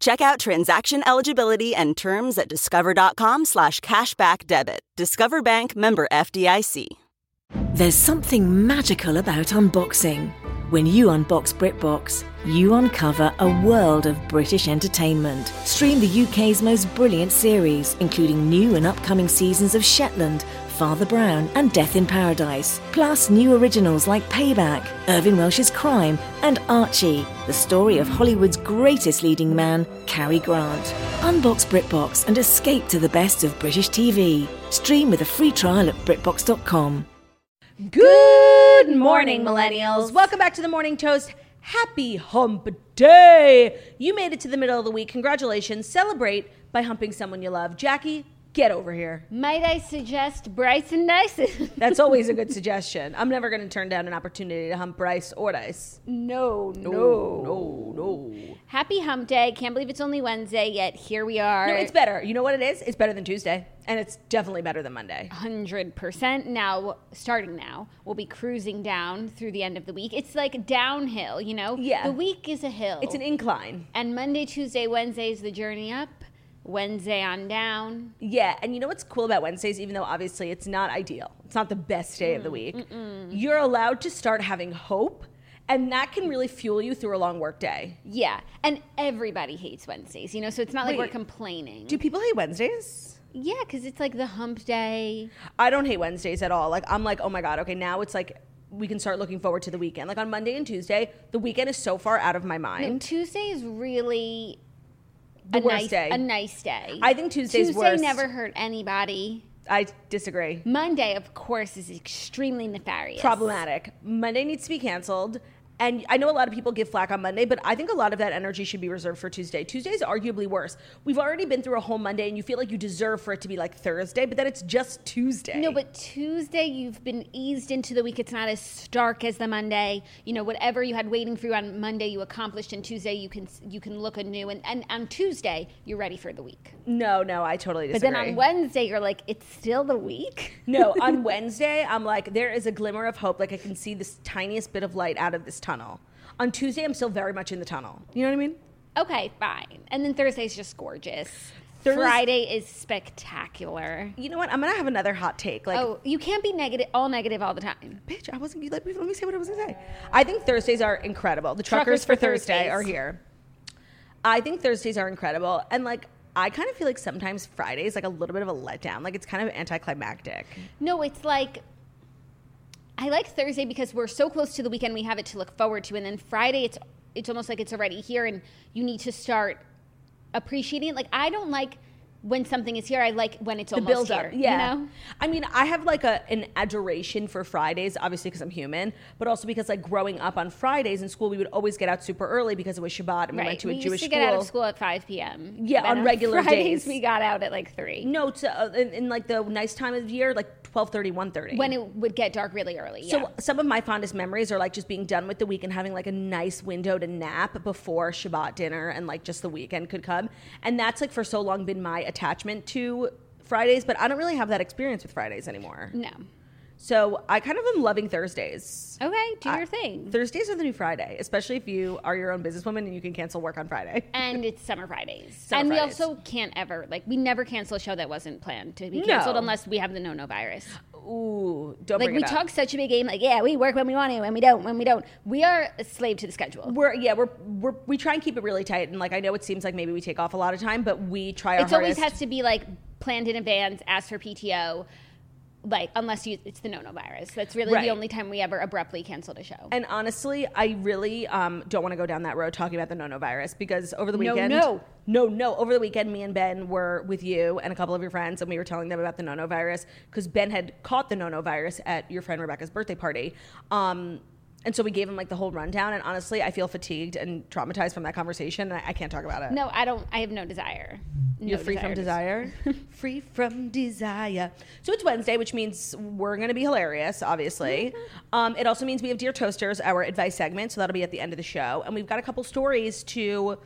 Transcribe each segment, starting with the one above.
Check out transaction eligibility and terms at discover.com slash cashback debit. Discover Bank member FDIC. There's something magical about unboxing. When you unbox BritBox, you uncover a world of British entertainment. Stream the UK's most brilliant series, including new and upcoming seasons of Shetland, Father Brown, and Death in Paradise. Plus, new originals like Payback, Irvine Welsh's Crime, and Archie, the story of Hollywood's greatest leading man, Cary Grant. Unbox BritBox and escape to the best of British TV. Stream with a free trial at BritBox.com. Good morning, millennials. Welcome back to the Morning Toast. Happy Hump Day. You made it to the middle of the week. Congratulations. Celebrate by humping someone you love. Jackie, get over here. Might I suggest Bryce and Dyson? That's always a good suggestion. I'm never going to turn down an opportunity to hump Bryce or Dice. no, no, no, no. Happy Hump Day. Can't believe it's only Wednesday, yet here we are. No, it's better. You know what it is? It's better than Tuesday. And it's definitely better than Monday. 100% now starting now we'll be cruising down through the end of the week it's like downhill you know Yeah. the week is a hill It's an incline. and monday tuesday wednesday is the journey up wednesday on down Yeah, and you know what's cool about Wednesdays, even though obviously it's not ideal, it's not the best day of the mm, week, you're allowed to start having hope, and that can really fuel you through a long work day. yeah and everybody hates wednesdays you know so it's not like we're complaining Do people hate Wednesdays? yeah because it's like the hump day I don't hate Wednesdays at all. Like I'm like, oh my god, okay, now it's like we can start looking forward to the weekend. Like on Monday and Tuesday, the weekend is so far out of my no, mind. tuesday is really a nice, day. a nice day I think Tuesday's Tuesday worst. never hurt anybody. I disagree. Monday, of course, is extremely nefarious. Problematic. Monday needs to be canceled. And I know a lot of people give flack on Monday, but I think a lot of that energy should be reserved for Tuesday. Tuesday is arguably worse. We've already been through a whole Monday, and you feel like you deserve for it to be like Thursday, but then it's just Tuesday. No, but Tuesday, you've been eased into the week. It's not as stark as the Monday. You know, whatever you had waiting for you on Monday, you accomplished. And Tuesday, you can you can look anew. And, and on Tuesday, you're ready for the week. no, no, I totally disagree. But then on Wednesday, you're like, it's still the week. No, on Wednesday, I'm like, there is a glimmer of hope. Like I can see this tiniest bit of light out of this tunnel. On Tuesday, I'm still very much in the tunnel. You know what I mean? Okay, fine. And then Thursday's just gorgeous. Thurs- Friday is spectacular. You know what? I'm gonna have another hot take. Like, Oh, you can't be negative, all negative all the time. bitch, I wasn't. Let me, let me say what I was gonna say. I think Thursdays are incredible. The truckers, Truckers for Thursday Thursdays. are here. I think Thursdays are incredible, and like. I kind of feel like sometimes Fridays like a little bit of a letdown. Like it's kind of anticlimactic. No, it's like I like Thursday because we're so close to the weekend. We have it to look forward to, and then Friday, it's it's almost like it's already here, and you need to start appreciating it. Like I don't like when something is here. I like when it's the almost here. Yeah. You know? I mean, I have like a an adoration for Fridays, obviously because I'm human, but also because like growing up on Fridays in school, we would always get out super early because it was Shabbat and we went to a we Jewish used to school. get out of school at 5 p.m. Yeah, But on regular Fridays, days. we got out at like 3. No, to, uh, in, in like the nice time of year, like 12:30, 1:30. When it would get dark really early. so some of my fondest memories are like just being done with the week and having like a nice window to nap before Shabbat dinner and like just the weekend could come. And that's like for so long been my attachment to Fridays, but I don't really have that experience with Fridays anymore. no. So I kind of am loving Thursdays. Okay, do I- your thing. Thursdays are the new Friday, especially if you are your own businesswoman and you can cancel work on Friday. and it's summer Fridays. Summer and Fridays. we also can't ever like we never cancel a show that wasn't planned to be No. canceled unless we have the no no virus. Ooh, don't Like we talk such a big game, like yeah, we work when we want to, when we don't, when we don't. We are a slave to the schedule. We're yeah, we're, we're we try and keep it really tight, and like I know it seems like maybe we take off a lot of time, but we try our It's always has to be like planned in advance, ask for PTO, like unless you it's the no no virus. That's really Right. the only time we ever abruptly canceled a show. and honestly, I really um, don't want to go down that road talking about the no no virus because over the No, weekend, no. no, no, over the weekend, me and Ben were with you and a couple of your friends, and we were telling them about the no no virus because Ben had caught the no no virus at your friend Rebecca's birthday party. Um, And so we gave him like the whole rundown. And honestly, I feel fatigued and traumatized from that conversation. And I, I can't talk about it. No, I don't. I have no desire. No You're free from to- desire. free from desire. So it's Wednesday, which means we're going to be hilarious, obviously. Um, it also means we have Dear Toasters, our advice segment. So that'll be at the end of the show. And we've got a couple stories to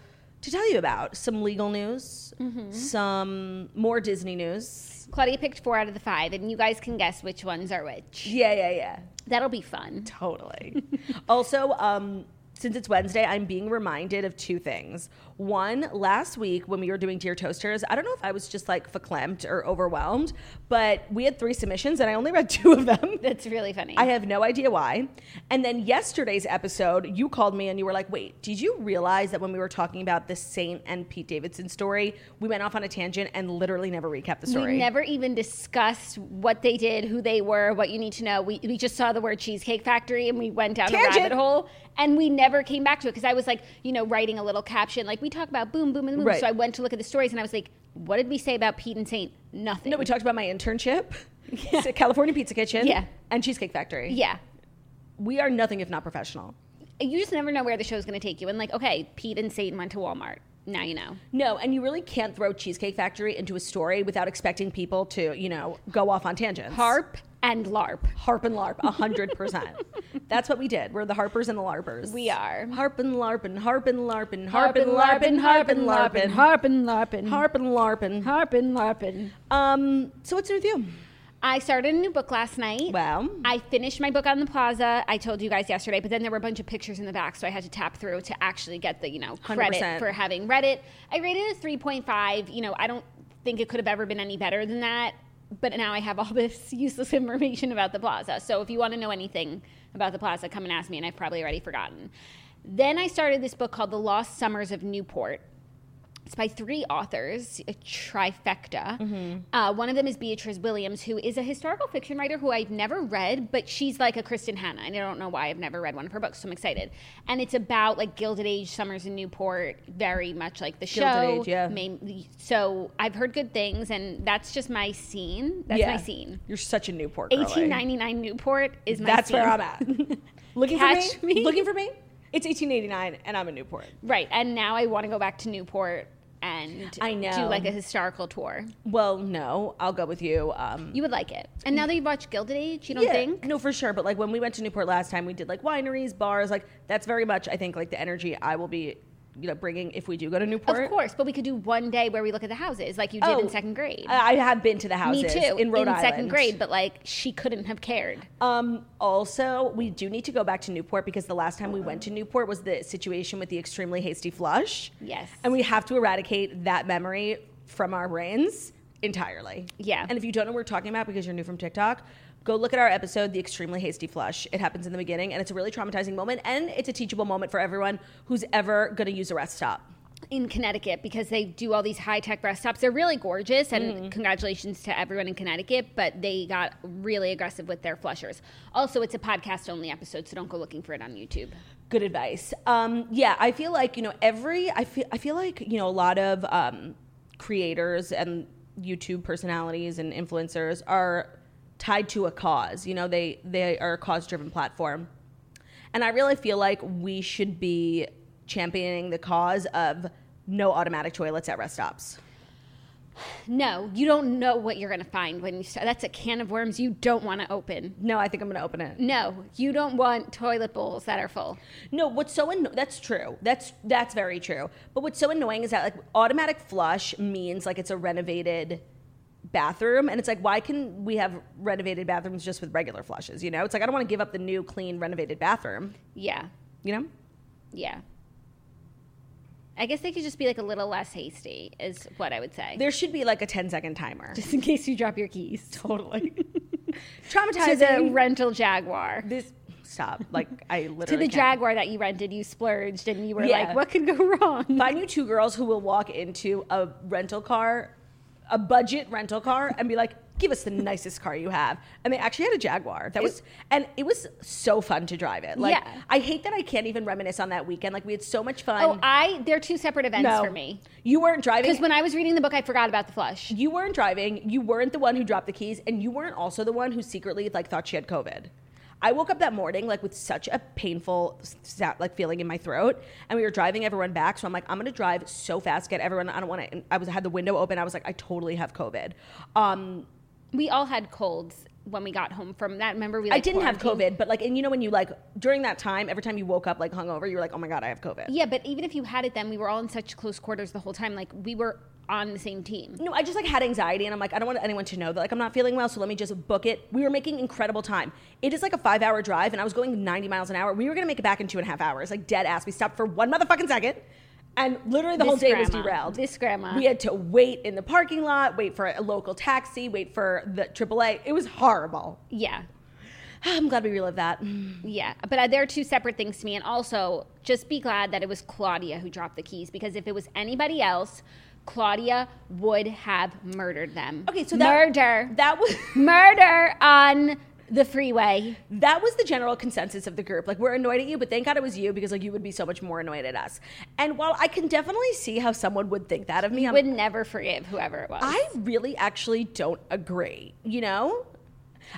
to tell you about some legal news, some more Disney news. Claudia picked four out of the five, and you guys can guess which ones are which. Yeah, yeah, yeah. That'll be fun. Totally. also, um, since it's Wednesday, I'm being reminded of two things. One, last week when we were doing Dear Toasters, I don't know if I was just like verklempt or overwhelmed, but we had three submissions and I only read two of them. That's really funny. I have no idea why. And then yesterday's episode, you called me and you were like, wait, did you realize that when we were talking about the Saint and Pete Davidson story, we went off on a tangent and literally never recapped the story? We never even discussed what they did, who they were, what you need to know. We, we just saw the word Cheesecake Factory and we went down Tangent. a rabbit hole and we never came back to it because I was like, you know, writing a little caption. Like, we talk about boom, boom, and boom. Right. So I went to look at the stories and I was like, what did we say about Pete and Saint? Nothing. No, we talked about my internship, California Pizza Kitchen, Yeah. and Cheesecake Factory. yeah. We are nothing if not professional. You just never know where the show's going to take you. And like, okay, Pete and Satan went to Walmart. Now you know. No, and you really can't throw Cheesecake Factory into a story without expecting people to, you know, go off on tangents. Harp and LARP. Harp and LARP, a hundred percent. That's what we did. We're the Harpers and the LARPers. We are. Harp and LARPing, harp and LARPing, harp and LARPing, harp and LARPing, harp and LARPing, harp and LARPing. harp and LARPing. Um, so what's new with you? I started a new book last night. Wow. I finished my book on the plaza. I told you guys yesterday, but then there were a bunch of pictures in the back, so I had to tap through to actually get the you know credit 100%. for having read it. I rated it a three point five. You know, I don't think it could have ever been any better than that. But now I have all this useless information about the plaza. So if you want to know anything about the plaza, come and ask me, and I've probably already forgotten. Then I started this book called The Lost Summers of Newport. It's by three authors, a trifecta. Uh, one of them is Beatriz Williams, who is a historical fiction writer who I've never read, but she's like a Kristin Hannah, and I don't know why I've never read one of her books, so I'm excited. And it's about like Gilded Age summers in Newport, very much like the Gilded show. Age, yeah. Main- so I've heard good things, and that's just my scene. That's my scene. You're such a Newport girly. 1899 Newport is my That's scene. where I'm at. Looking Catch for me? me. Looking for me? It's 1889, and I'm in Newport. Right, and now I want to go back to Newport and I know. do like a historical tour. Well, no, I'll go with you. Um, You would like it. And now that you've watched Gilded Age, you don't yeah, think? No, for sure. But like when we went to Newport last time, we did like wineries, bars. Like that's very much, I think, like the energy I will be, you know, bringing if we do go to Newport. Of course, but we could do one day where we look at the houses like you did Oh, in second grade. I have been to the houses. Me too, in Rhode Island. second grade, but like she couldn't have cared. Um, also, we do need to go back to Newport because the last time we went to Newport was the situation with the extremely hasty flush. Yes. And we have to eradicate that memory from our brains entirely. Yeah. And if you don't know what we're talking about because you're new from TikTok, go look at our episode, The Extremely Hasty Flush. It happens in the beginning and it's a really traumatizing moment and it's a teachable moment for everyone who's ever going to use a rest stop. in Connecticut because they do all these high tech rest stops. They're really gorgeous, and Mm. congratulations to everyone in Connecticut. But they got really aggressive with their flushers. Also, it's a podcast only episode, so don't go looking for it on YouTube. Good advice. Um, yeah, I feel like you know every. I feel I feel like you know a lot of um, creators and YouTube personalities and influencers are tied to a cause. You know, they they are a cause driven platform, and I really feel like we should be championing the cause of no automatic toilets at rest stops. No, you don't know what you're going to find when you start. That's a can of worms you don't want to open. No, I think I'm going to open it. No, you don't want toilet bowls that are full. No, what's so anno- that's true. That's that's very true. But what's so annoying is that like automatic flush means like it's a renovated bathroom and it's like why can we have renovated bathrooms just with regular flushes, you know? It's like I don't want to give up the new clean renovated bathroom, Yeah, you know? yeah. I guess they could just be like a little less hasty, is what I would say. There should be like a 10 second timer. just in case you drop your keys. totally. to the Traumatizing. rental Jaguar. this stop. Like I literally To the can't. Jaguar that you rented, you splurged and you were Yeah. like, what could go wrong? Find you two girls who will walk into a rental car, a budget rental car, and be like, "Give us the nicest car you have." And they actually had a Jaguar. That was, and it was so fun to drive it. Like, Yeah. I hate that I can't even reminisce on that weekend. Like, we had so much fun. Oh, I, they're two separate events no, for me. You weren't driving. Because when I was reading the book, I forgot about the flush. you weren't driving, you weren't the one who dropped the keys, and you weren't also the one who secretly like thought she had COVID. I woke up that morning like with such a painful like feeling in my throat, and we were driving everyone back. So I'm like, I'm gonna drive so fast, get everyone. I don't want to. I was had the window open. I was like, I totally have COVID. Um, We all had colds when we got home from that. Remember, we I didn't have? COVID, but like, and you know when you like during that time, every time you woke up like hungover, you were like, oh my god, I have COVID. Yeah, but even if you had it then, we were all in such close quarters the whole time. Like we were on the same team. No, I just like had anxiety, and I'm like, I don't want anyone to know that like I'm not feeling well, so let me just book it. We were making incredible time. It is like a five hour drive, and I was going 90 miles an hour. We were gonna make it back in two and a half hours, like dead ass. We stopped for one motherfucking second, and literally the This whole day was derailed. This grandma. We had to wait in the parking lot, wait for a local taxi, wait for the AAA. It was horrible. Yeah. I'm glad we relived that. Yeah, but uh, they're two separate things to me. And also, just be glad that it was Claudia who dropped the keys because if it was anybody else, Claudia would have murdered them. Okay, so that murder, that was murder on the freeway. that was the general consensus of the group. Like, we're annoyed at you, but thank God it was you because like you would be so much more annoyed at us. And while I can definitely see how someone would think that of me, I'm, Would never forgive whoever it was. I really actually don't agree. You know,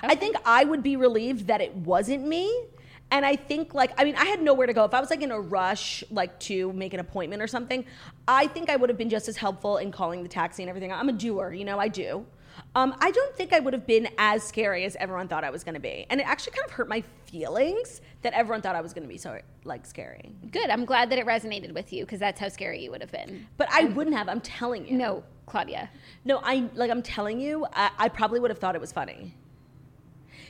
I think I would be relieved that it wasn't me. And I think, like, I mean, I had nowhere to go. If I was like in a rush, like to make an appointment or something, I think I would have been just as helpful in calling the taxi and everything. I'm a doer, you know, I do. Um, I don't think I would have been as scary as everyone thought I was going to be, and it actually kind of hurt my feelings that everyone thought I was going to be so like scary. Good. I'm glad that it resonated with you because that's how scary you would have been. But I wouldn't have. I'm telling you. No, Claudia. No, I like I'm telling you, I, I probably would have thought it was funny.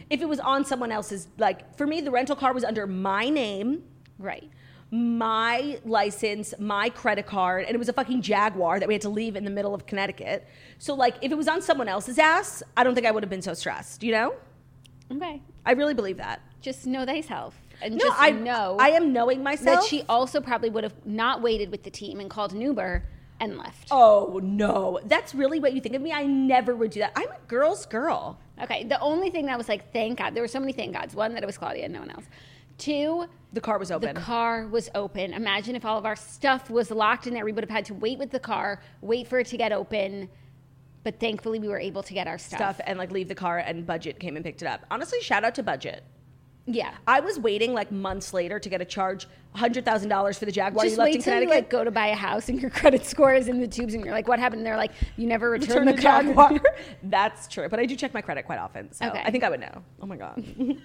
If it was on someone else's like for me the rental car was under my name, Right. my license, my credit card, and it was a fucking Jaguar that we had to leave in the middle of Connecticut. So like if it was on someone else's ass, I don't think I would have been so stressed, you know? Okay. I really believe that. Just know thyself. And No, just I know I am knowing myself. that she also probably would have not waited with the team and called an Uber and left. Oh no. That's really what you think of me? I never would do that. I'm a girl's girl. Okay, the only thing that was like, thank God, there were so many thank gods. One, that it was Claudia and no one else. Two, The car was open. the car was open. Imagine if all of our stuff was locked in there. We would have had to wait with the car, wait for it to get open. But thankfully, we were able to get our stuff. stuff and like leave the car and budget came and picked it up. Honestly, shout out to budget. Yeah. I was waiting like months later to get a charge hundred thousand dollars for the Jaguar Just you left wait in till you like go to buy a house and your credit score is in the tubes and you're like, what happened? And they're like, you never returned Return the, the. Jaguar. That's true, but I do check my credit quite often, so Okay. I think I would know. Oh my god.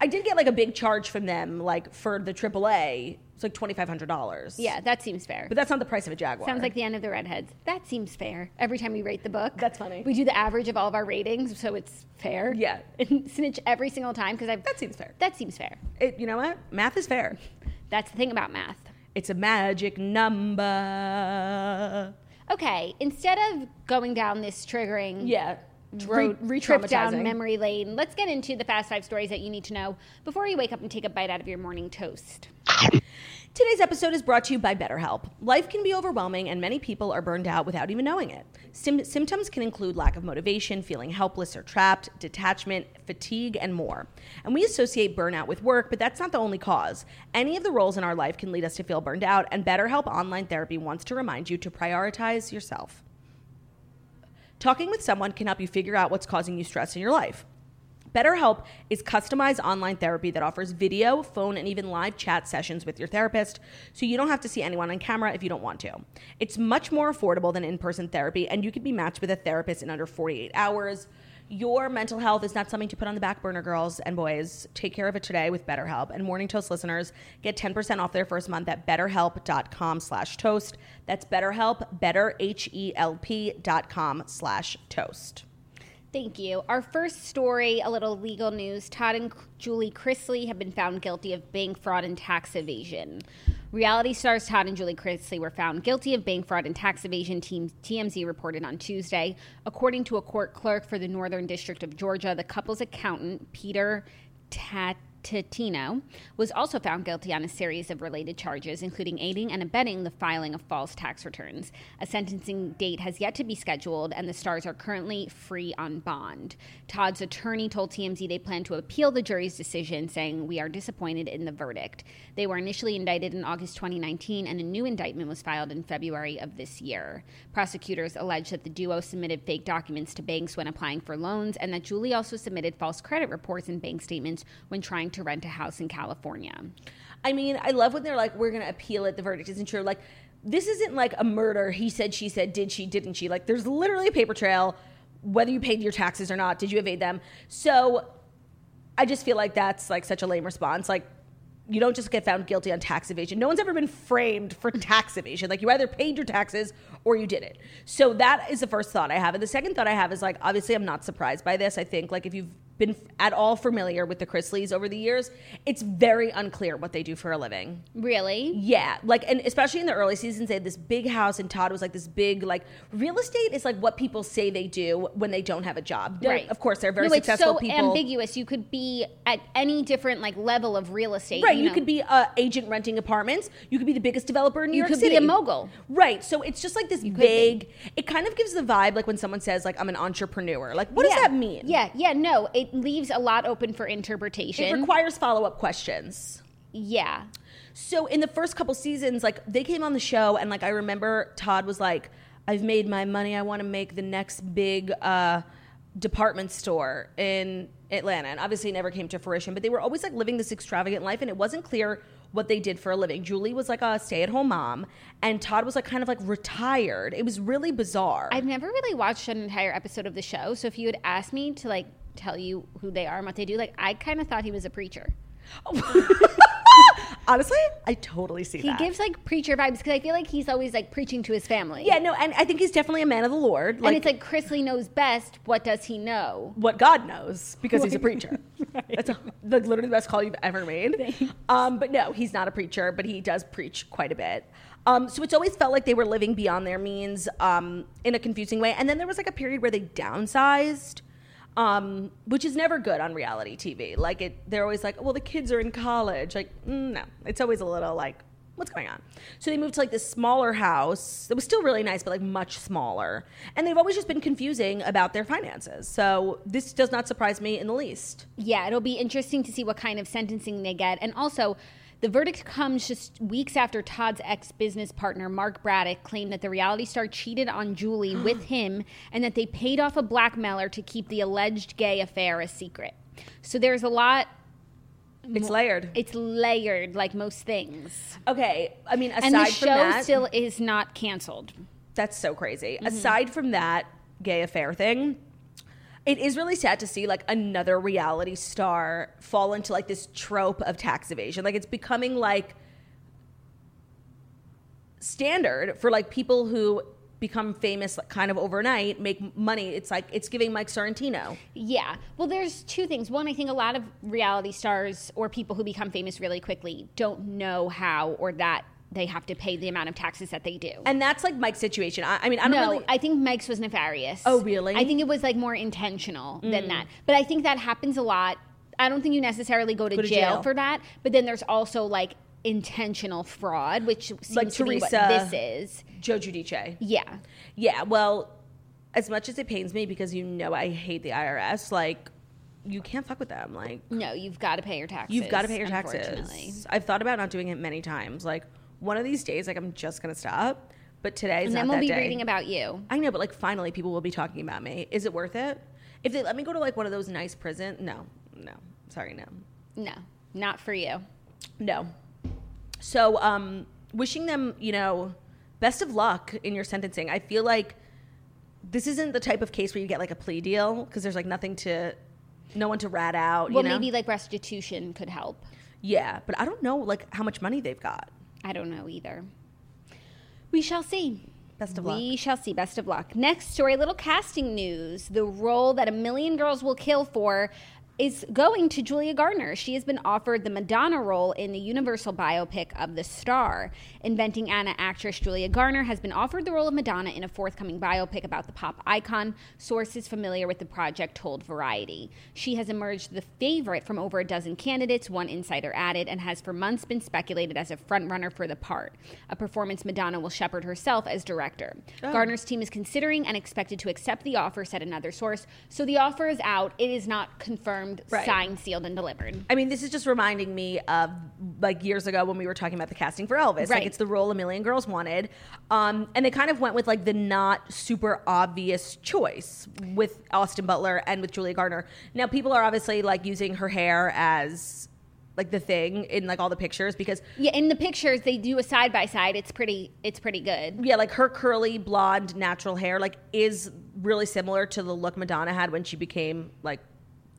I did get like a big charge from them, like for the AAA. It's like twenty five hundred dollars. yeah, that seems fair. but that's not the price of a Jaguar. Sounds like the end of the redheads. That seems fair. Every time we rate the book, That's funny. We do the average of all of our ratings, so it's fair. Yeah. and snitch every single time because I've that seems fair. that seems fair. It, you know what? Math is fair. That's the thing about math. It's a magic number. Okay, instead of going down this triggering Yeah. Re- trip down memory lane, let's get into the fast five stories that you need to know before you wake up and take a bite out of your morning toast. Today's episode is brought to you by BetterHelp. Life can be overwhelming, and many people are burned out without even knowing it. Sym- symptoms can include lack of motivation, feeling helpless or trapped, detachment, fatigue, and more. And we associate burnout with work, but that's not the only cause. Any of the roles in our life can lead us to feel burned out, and BetterHelp Online Therapy wants to remind you to prioritize yourself. Talking with someone can help you figure out what's causing you stress in your life. BetterHelp is customized online therapy that offers video, phone, and even live chat sessions with your therapist, so you don't have to see anyone on camera if you don't want to. It's much more affordable than in person therapy, and you can be matched with a therapist in under 48 hours. Your mental health is not something to put on the back burner, girls and boys. Take care of it today with BetterHelp. And Morning Toast listeners get 10% off their first month at betterhelp.com slash toast. That's BetterHelp, better, dot com slash toast. Thank you. Our first story, a little legal news. Todd and Julie Chrisley have been found guilty of bank fraud and tax evasion. Reality stars Todd and Julie Chrisley were found guilty of bank fraud and tax evasion, team TMZ reported on Tuesday. According to a court clerk for the Northern District of Georgia, the couple's accountant, Peter Tarantino was also found guilty on a series of related charges, including aiding and abetting the filing of false tax returns. A sentencing date has yet to be scheduled, and the stars are currently free on bond. Todd's attorney told TMZ they plan to appeal the jury's decision, saying, We are disappointed in the verdict. They were initially indicted in August 2019, and a new indictment was filed in February of this year. Prosecutors allege that the duo submitted fake documents to banks when applying for loans, and that Julie also submitted false credit reports and bank statements when trying to rent a house in California. I mean, I love when they're like, we're going to appeal it. The verdict isn't true. Like, this isn't like a murder. He said, she said, did she, didn't she? Like, there's literally a paper trail, whether you paid your taxes or not. Did you evade them? So I just feel like that's like such a lame response. Like, you don't just get found guilty on tax evasion. No one's ever been framed for tax evasion. Like you either paid your taxes or you did it. So that is the first thought I have. And the second thought I have is like, obviously, I'm not surprised by this. I think like if you've been at all familiar with the Chrisleys over the years, it's very unclear what they do for a living. Really? Yeah, like and especially in the early seasons, they had this big house, and Todd was like this big like real estate is like what people say they do when they don't have a job. Right. Of course, they're very no, it's successful so people. ambiguous. You could be at any different like level of real estate. Right, you, know. could be a agent renting apartments. You could be the biggest developer in New You York could City. be a mogul. Right, so it's just like this could vague. It kind of gives the vibe like when someone says like I'm an entrepreneur. Like, what does that mean? Yeah, yeah, no. It leaves a lot open for interpretation. it requires follow up questions. yeah. So in the first couple seasons, like they came on the show, and like I remember Todd was like, "I've made my money. I want to make the next big uh, department store in Atlanta." And obviously, it never came to fruition. But they were always like living this extravagant life, and it wasn't clear what they did for a living. Julie was like a stay at home mom, and Todd was like kind of like retired. It was really bizarre. I've never really watched an entire episode of the show, so if you had asked me to like tell you who they are and what they do, like I kind of thought he was a preacher. Honestly, I totally see He that. He gives like preacher vibes because I feel like he's always like preaching to his family. yeah, no, and I think he's definitely a man of the Lord. and it's like Chrisley knows best. What does he know? what God knows because he's a preacher. That's a, like literally the best call you've ever made. Um, but no, he's not a preacher, but he does preach quite a bit. Um, so it's always felt like they were living beyond their means um, in a confusing way. And then there was like a period where they downsized, um, which is never good on reality TV. Like it, they're always like, well, the kids are in college. Like mm, no, it's always a little like. What's going on? So they moved to like this smaller house. It was still really nice, but like much smaller. And they've always just been confusing about their finances. So this does not surprise me in the least. Yeah, it'll be interesting to see what kind of sentencing they get. And also, the verdict comes just weeks after Todd's ex business partner, Mark Braddock, claimed that the reality star cheated on Julie with him and that they paid off a blackmailer to keep the alleged gay affair a secret. So there's a lot, It's layered. it's layered like most things. Okay, I mean, aside And the show that, still is not canceled. that's so crazy. Mm-hmm. Aside from that gay affair thing, it is really sad to see like another reality star fall into like this trope of tax evasion. Like it's becoming like standard for like people who become famous like kind of overnight make money it's like it's giving mike sorrentino Yeah. Well, there's two things. One, I think a lot of reality stars or people who become famous really quickly don't know how or that they have to pay the amount of taxes that they do. and that's like mike's situation i, I mean i don't no, really I think Mike's was nefarious. Oh, really? I think it was like more intentional than mm. that. But I think that happens a lot. I don't think you necessarily go to, Go to jail, jail. for that. But then there's also like intentional fraud, which seems Like to be what this is. joe giudice Yeah. Yeah, well, as much as it pains me because you know I hate the IRS, like you can't fuck with them. Like No, you've got to pay your taxes. you've got to pay your taxes. I've thought about not doing it many times. Like one of these days, like I'm just gonna stop. But today's And then we'll be day. reading about you. I know, but like finally, people will be talking about me. Is it worth it? If they let me go to like one of those nice prison, no, no, sorry, no, No, not for you. no. So, um, wishing them, you know, best of luck in your sentencing. I feel like this isn't the type of case where you get like a plea deal because there's like nothing to, no one to rat out. Well, you know? maybe like restitution could help. yeah, but I don't know like how much money they've got. I don't know either. We shall see. Best of luck. we shall see. Best of luck. Next story, a little casting news. The role that a million girls will kill for is going to Julia Garner. She has been offered the Madonna role in the Universal biopic of The Star. Inventing Anna actress Julia Garner has been offered the role of Madonna in a forthcoming biopic about the pop icon. Sources familiar with the project told Variety. She has emerged the favorite from over a dozen candidates, one insider added, and has for months been speculated as a frontrunner for the part. A performance Madonna will shepherd herself as director. Oh. Garner's team is considering and expected to accept the offer, said another source. So the offer is out. It is not confirmed, Right. signed, sealed, and delivered. I mean, this is just reminding me of like years ago when we were talking about the casting for Elvis. Right. Like it's the role a million girls wanted. Um, and they kind of went with like the not super obvious choice with Austin Butler and with Julia Garner. Now people are obviously like using her hair as like the thing in like all the pictures because Yeah, in the pictures they do a side by side. It's pretty. It's pretty good. yeah, like her curly blonde natural hair like is really similar to the look Madonna had when she became like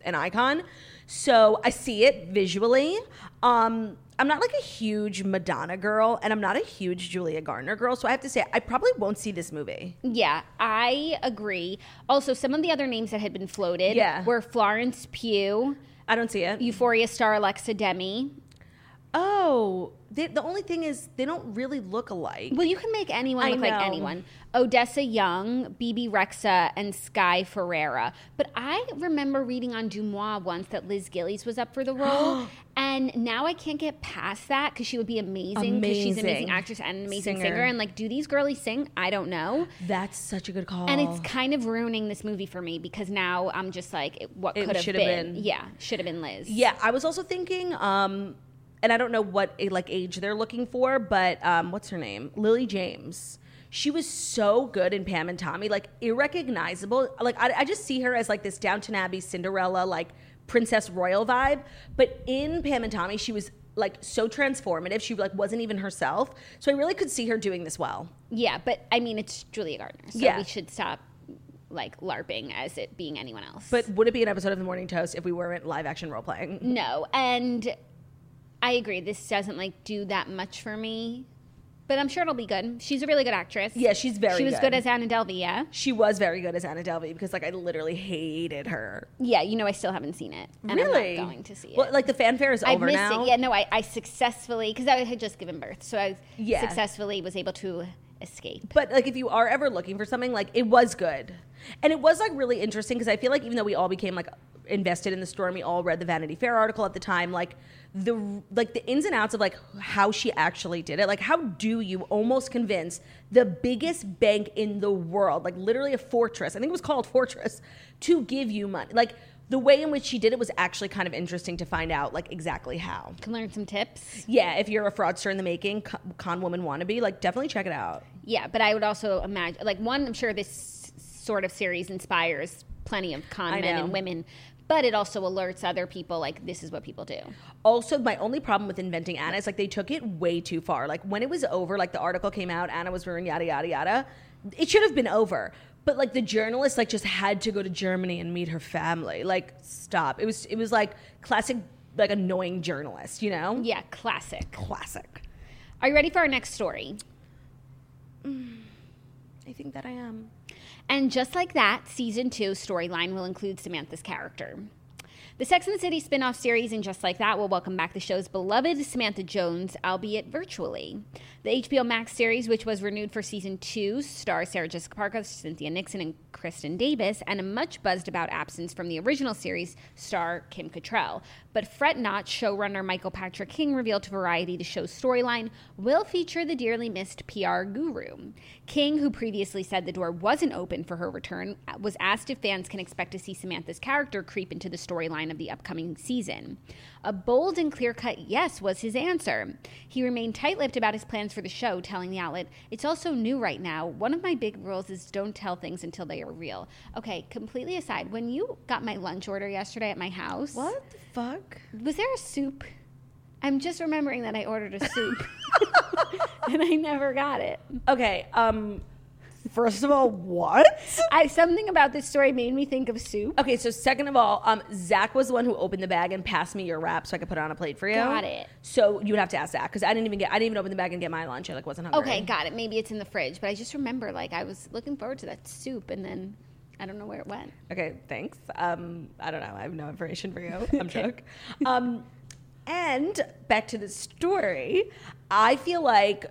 an icon. So I see it visually. Um I'm not like a huge Madonna girl and I'm not a huge Julia Garner girl, so I have to say I probably won't see this movie. Yeah, I agree. Also, some of the other names that had been floated Yeah. were Florence Pugh, I don't see it. Euphoria star Alexa Demie. Oh, they, the only thing is they don't really look alike. Well, you can make anyone I look like anyone. Odessa Young, Bebe Rexha, and Sky Ferreira. But I remember reading on DeuxMoi once that Liz Gillies was up for the role. and now I can't get past that because she would be amazing because she's an amazing actress and an amazing Singer. singer. And like, do these girlies sing? I don't know. That's such a good call. And it's kind of ruining this movie for me because now I'm just like, what could have been. have been. Yeah, should have been Liz. Yeah, I was also thinking, um, and I don't know what like age they're looking for, but um, what's her name? Lily James. She was so good in Pam and Tommy, like irrecognizable. Like I, I just see her as like this Downton Abbey Cinderella, like princess royal vibe. But in Pam and Tommy, she was like so transformative. She like wasn't even herself. So I really could see her doing this well. Yeah, but I mean, it's Julia Gardner. So Yeah. we should stop like LARPing as it being anyone else. But would it be an episode of The Morning Toast if we weren't live action role playing? No, and I agree. This doesn't like do that much for me, but I'm sure it'll be good. She's a really good actress. Yeah, she's very She was good. as Anna Delvey. Yeah, She was very good as Anna Delvey because like I literally hated her. yeah. You know, I still haven't seen it, and really? I'm not going to see it. Well, like the fanfare is I over now. it. Yeah, no, I, I successfully because I had just given birth, so I Yeah. successfully was able to escape. But like if you are ever looking for something, like it was good. And it was like really interesting because I feel like even though we all became like invested in the story and we all read the Vanity Fair article at the time, like the like the ins and outs of like how she actually did it. Like how do you almost convince the biggest bank in the world, like literally a fortress, I think it was called Fortress, to give you money? Like the way in which she did it was actually kind of interesting to find out like exactly how. Can learn some tips. Yeah, if you're a fraudster in the making, con, con woman wannabe, like definitely check it out. Yeah, but I would also imagine, like, one, I'm sure this sort of series inspires plenty of con I men know. and women, but it also alerts other people, like, this is what people do. Also, my only problem with inventing Anna is like they took it way too far. Like when it was over, like the article came out, Anna was ruined, yada yada yada. It should have been over. But like the journalist, like just had to go to Germany and meet her family. Like stop. It was it was like classic, like annoying journalist. You know? Yeah, classic. Classic. Are you ready for our next story? Mm, I think that I am. And just like that, season two storyline will include Samantha's character. The Sex and the City spin off series, and just like that, will welcome back the show's beloved Samantha Jones, albeit virtually. The HBO Max series, which was renewed for season two, stars Sarah Jessica Parker, Cynthia Nixon, and Kristin Davis, and a much buzzed about absence from the original series star Kim Cattrall. But fret not, showrunner Michael Patrick King revealed to Variety the show's storyline will feature the dearly missed PR guru. King, who previously said the door wasn't open for her return, was asked if fans can expect to see Samantha's character creep into the storyline of the upcoming season. A bold and clear cut yes was his answer. He remained tight lipped about his plans for the show, telling the outlet, It's also new right now. One of my big rules is don't tell things until they are real. Okay, completely aside, when you got my lunch order yesterday at my house, What the fuck? was there a soup? I'm just remembering that I ordered a soup and I never got it. Okay. Um. First of all, what? I something about this story made me think of soup. Okay, so second of all, um, Zach was the one who opened the bag and passed me your wrap so I could put it on a plate for you. Got it. So you would have to ask Zach because I didn't even get I didn't even open the bag and get my lunch. I like wasn't hungry. Okay, got it. Maybe it's in the fridge, but I just remember like I was looking forward to that soup and then I don't know where it went. Okay, thanks. Um, I don't know. I have no information for you. I'm shook. Um, and back to the story. I feel like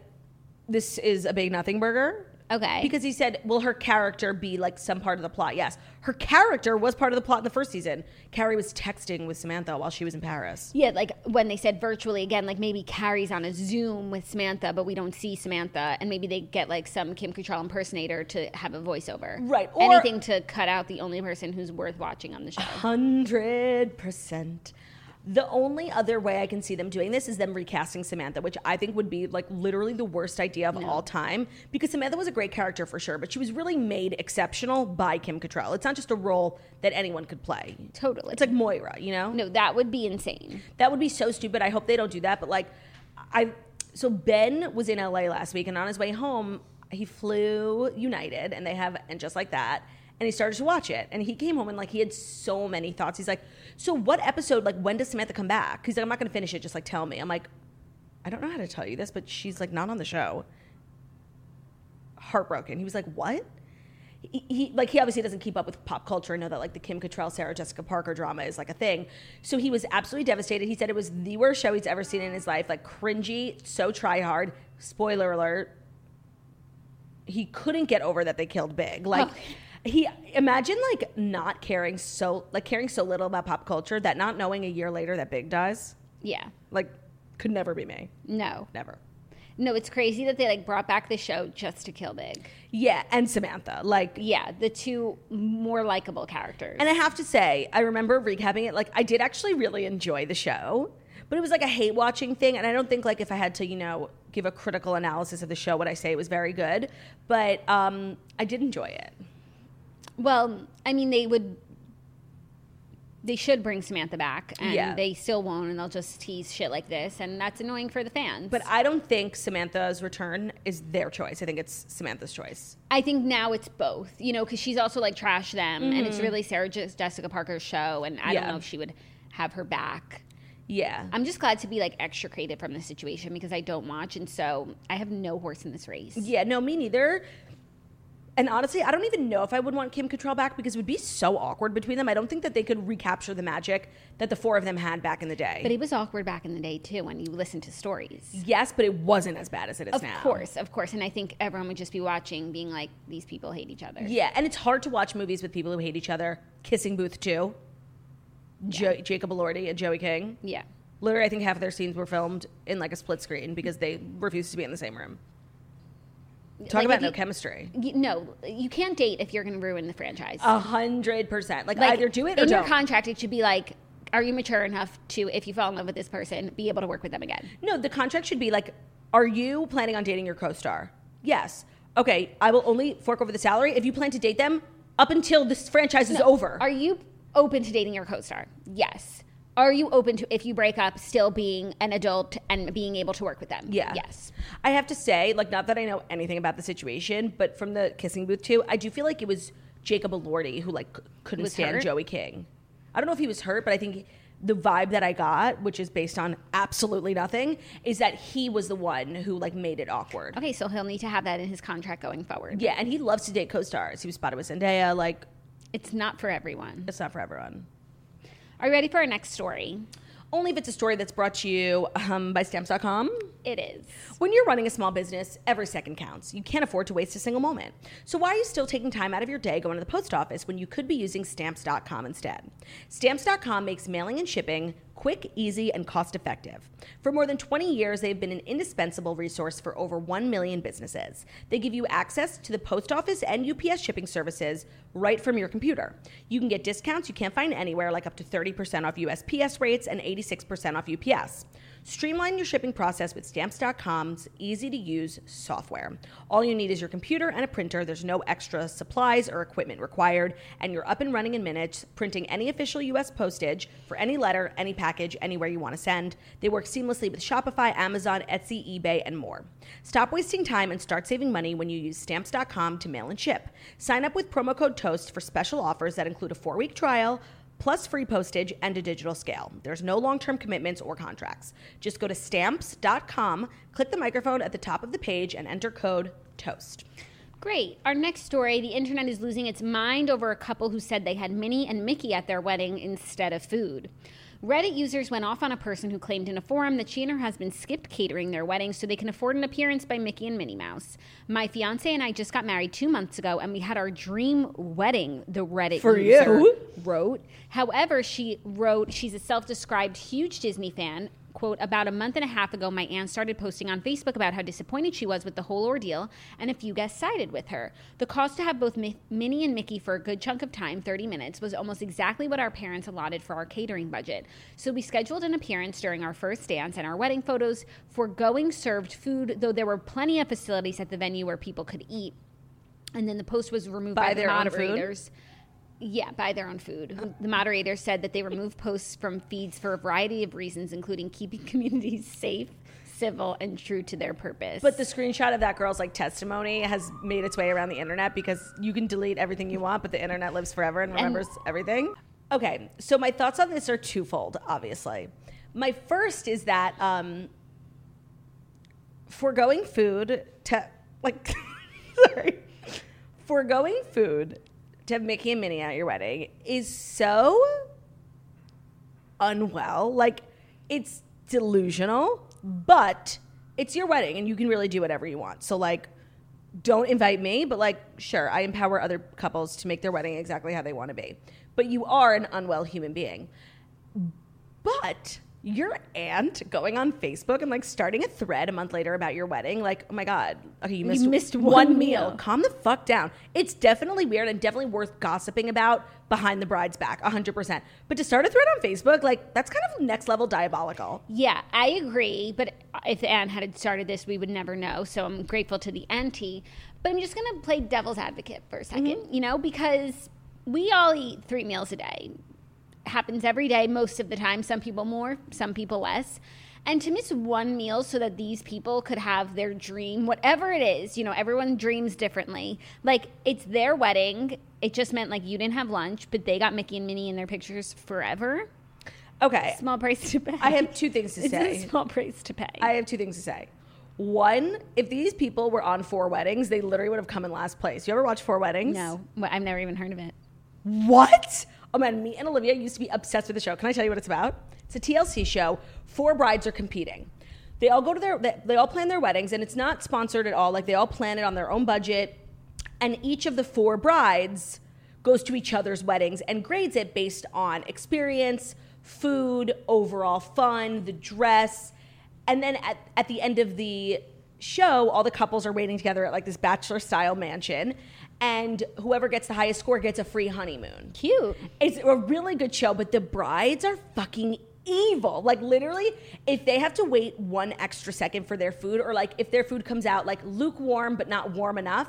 this is a big nothing burger. Okay. Because he said, will her character be like some part of the plot? Yes. Her character was part of the plot in the first season. Carrie was texting with Samantha while she was in Paris. Yeah, like when they said virtually again, like maybe Carrie's on a Zoom with Samantha, but we don't see Samantha, and maybe they get like some Kim Cattrall impersonator to have a voiceover. Right, or- Anything to cut out the only person who's worth watching on the show. Hundred percent. The only other way I can see them doing this is them recasting Samantha, which I think would be like literally the worst idea of all time. Because Samantha was a great character for sure, but she was really made exceptional by Kim Cattrall. It's not just a role that anyone could play. Totally. It's like Moira, you know? no, that would be insane. That would be so stupid. I hope they don't do that. But like, I so Ben was in LA last week, and on his way home, he flew United, and they have and just like that, and he started to watch it, and he came home and like he had so many thoughts. He's like, "So what episode? Like, when does Samantha come back?" He's like, "I'm not to finish it. Just like tell me." I'm like, "I don't know how to tell you this, but she's like not on the show." Heartbroken. He was like, "What?" he, he like he obviously doesn't keep up with pop culture and know that like the Kim Cattrall Sarah Jessica Parker drama is like a thing. So he was absolutely devastated. He said it was the worst show he's ever seen in his life, like cringy, so try hard. Spoiler alert. He couldn't get over that they killed Big. Like oh, he imagine like not caring so like caring so little about pop culture that not knowing a year later that Big dies. Yeah. Like could never be me. No. Never. No, it's crazy that they like brought back the show just to kill Big. Yeah, and Samantha. Like Yeah, the two more likable characters. And I have to say, I remember recapping it. Like, I did actually really enjoy the show, but it was like a hate watching thing. And I don't think, like, if I had to, you know, give a critical analysis of the show, would I say it was very good? But um, I did enjoy it. Well, I mean, they would. They should bring Samantha back, and Yeah. they still won't, and they'll just tease shit like this, and that's annoying for the fans. But I don't think Samantha's return is their choice. I think it's Samantha's choice. I think now it's both, you know, because she's also like trash them, and it's really Sarah Je- Jessica Parker's show, and I Mm-hmm. Yeah. don't know if she would have her back. Yeah. I'm just glad to be like extricated from the situation because I don't watch, and so I have no horse in this race. yeah, no, me neither. And honestly, I don't even know if I would want Kim Cattrall back because it would be so awkward between them. I don't think that they could recapture the magic that the four of them had back in the day. But it was awkward back in the day too when you listen to stories. yes, but it wasn't as bad as it is Of now. Of course, of course, and I think everyone would just be watching, being like, "These people hate each other." Yeah, and it's hard to watch movies with people who hate each other. Kissing Booth too. Jo- Jacob Elordi and Joey King. Yeah. Literally, I think half of their scenes were filmed in like a split screen because they refused to be in the same room. Talk Like, about no you- chemistry. You, no, you can't date if you're going to ruin the franchise. A hundred percent. Like, either do it or in your contract. It should be like, "Are you mature enough to, if you fall in love with this person, be able to work with them again?" no, the contract should be like, are you planning on dating your co-star? Yes. Okay, I will only fork over the salary if you plan to date them up until this franchise is over. Are you open to dating your co-star? Yes. Are you open to if you break up still being an adult and being able to work with them? Yeah. Yes. I have to say, like, not that I know anything about the situation, but from the kissing booth too, I do feel like it was Jacob Elordi who like couldn't Was stand hurt? Joey King. I don't know if he was hurt, but I think the vibe that I got, which is based on absolutely nothing, is that he was the one who like made it awkward. Okay, so he'll need to have that in his contract going forward. Yeah, and he loves to date co-stars. He was spotted with Zendaya. Like, It's not for everyone. it's not for everyone. Are you ready for our next story? Only if it's a story that's brought to you um, by Stamps.com. It is. When you're running a small business, every second counts. You can't afford to waste a single moment. So why are you still taking time out of your day going to the post office when you could be using stamps.com instead? Stamps.com makes mailing and shipping quick, easy, and cost effective. For more than 20 years, they've been an indispensable resource for over 1 million businesses. They give you access to the post office and UPS shipping services right from your computer. You can get discounts you can't find anywhere, like up to 30% off USPS rates and 86% off UPS. Streamline your shipping process with stamps.com's easy to use software. All you need is your computer and a printer. There's no extra supplies or equipment required, and you're up and running in minutes, printing any official US postage for any letter, any package, anywhere you want to send. They work seamlessly with Shopify, Amazon, Etsy, eBay, and more. Stop wasting time and start saving money when you use stamps.com to mail and ship. Sign up with promo code TOAST for special offers that include a four week trial plus free postage and a digital scale. There's no long term commitments or contracts. Just go to stamps.com, click the microphone at the top of the page, and enter code TOAST. Great. Our next story the internet is losing its mind over a couple who said they had Minnie and Mickey at their wedding instead of food. Reddit users went off on a person who claimed in a forum that she and her husband skipped catering their wedding so they can afford an appearance by Mickey and Minnie Mouse. My fiance and I just got married two months ago and we had our dream wedding, the Reddit For user you? wrote. However, she wrote she's a self described huge Disney fan. Quote, about a month and a half ago, my aunt started posting on Facebook about how disappointed she was with the whole ordeal, and a few guests sided with her. The cost to have both Mi- Minnie and Mickey for a good chunk of time, 30 minutes, was almost exactly what our parents allotted for our catering budget. So we scheduled an appearance during our first dance and our wedding photos, foregoing served food, though there were plenty of facilities at the venue where people could eat. And then the post was removed Buy by, the their own food? Yeah, buy their own food. The moderator said that they remove posts from feeds for a variety of reasons, including keeping communities safe, civil, and true to their purpose. But the screenshot of that girl's like testimony has made its way around the internet because you can delete everything you want, but the internet lives forever and remembers everything. Okay, so my thoughts on this are twofold, obviously. My first is that um, foregoing food to like sorry. Foregoing food to have Mickey and Minnie at your wedding is so unwell. Like it's delusional, but it's your wedding and you can really do whatever you want. So like don't invite me, but like sure, I empower other couples to make their wedding exactly how they want to be. But you are an unwell human being. But your aunt going on Facebook and like starting a thread a month later about your wedding, like, oh my God, okay, you missed, missed one meal. Calm the fuck down. It's definitely weird and definitely worth gossiping about behind the bride's back, 100%. But to start a thread on Facebook, like, that's kind of next level diabolical. yeah, I agree. But if Anne had started this, we would never know. So I'm grateful to the auntie. But I'm just going to play devil's advocate for a 2nd mm-hmm. you know, because we all eat three meals a day. Happens every day, most of the time. Some people more, some people less. And to miss one meal so that these people could have their dream, whatever it is, you know, everyone dreams differently. Like, it's their wedding. It just meant like you didn't have lunch, but they got Mickey and Minnie in their pictures forever. Okay. Small price to pay. I have two things to It's say. small price to pay. I have two things to say. One, if these people were on four weddings, they literally would have come in last place. You ever watch Four Weddings? no, I've never even heard of it. What? Oh man, me and Olivia used to be obsessed with the show. Can I tell you what it's about? It's a TLC show. Four brides are competing. They all go to their, they, they all plan their weddings, and it's not sponsored at all. Like they all plan it on their own budget, and each of the four brides goes to each other's weddings and grades it based on experience, food, overall fun, the dress, and then at, at the end of the show, all the couples are waiting together at like this bachelor style mansion. And whoever gets the highest score gets a free honeymoon. Cute. It's a really good show, but the brides are fucking evil. Like literally, if they have to wait one extra second for their food, or like if their food comes out like lukewarm but not warm enough,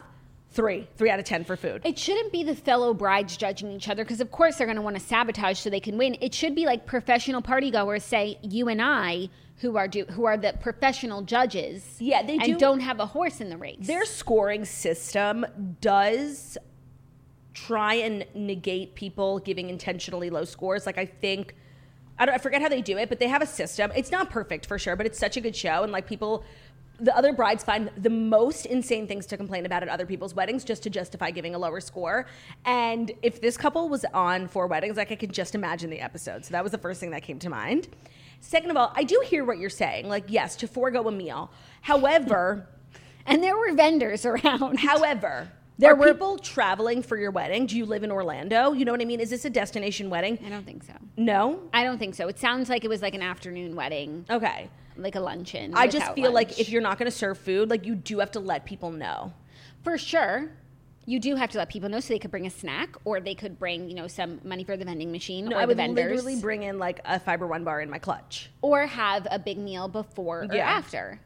three, three out of ten for food. It shouldn't be the fellow brides judging each other because, of course, they're going to want to sabotage so they can win. It should be like professional party goers say, you and I, who are do, who are the professional judges. Yeah, they do- and don't have a horse in the race. Their scoring system does try and negate people giving intentionally low scores. Like I think I don't I forget how they do it, but they have a system. It's not perfect for sure, but it's such a good show and like people the other brides find the most insane things to complain about at other people's weddings just to justify giving a lower score. And if this couple was on four weddings, like I could just imagine the episode. So that was the first thing that came to mind. Second of all, I do hear what you're saying. Like, yes, to forego a meal. However, and there were vendors around. However, There are were- people traveling for your wedding? Do you live in Orlando? You know what I mean? Is this a destination wedding? I don't think so. No. I don't think so. It sounds like it was like an afternoon wedding, Okay. like a luncheon. I just without feel like lunch. if you're not going to serve food, like you do have to let people know. for sure you do have to let people know so they could bring a snack or they could bring you know some money for the vending machine No, or I the would vendors literally bring in like a fiber one bar in my clutch. or have a big meal before or Yeah. after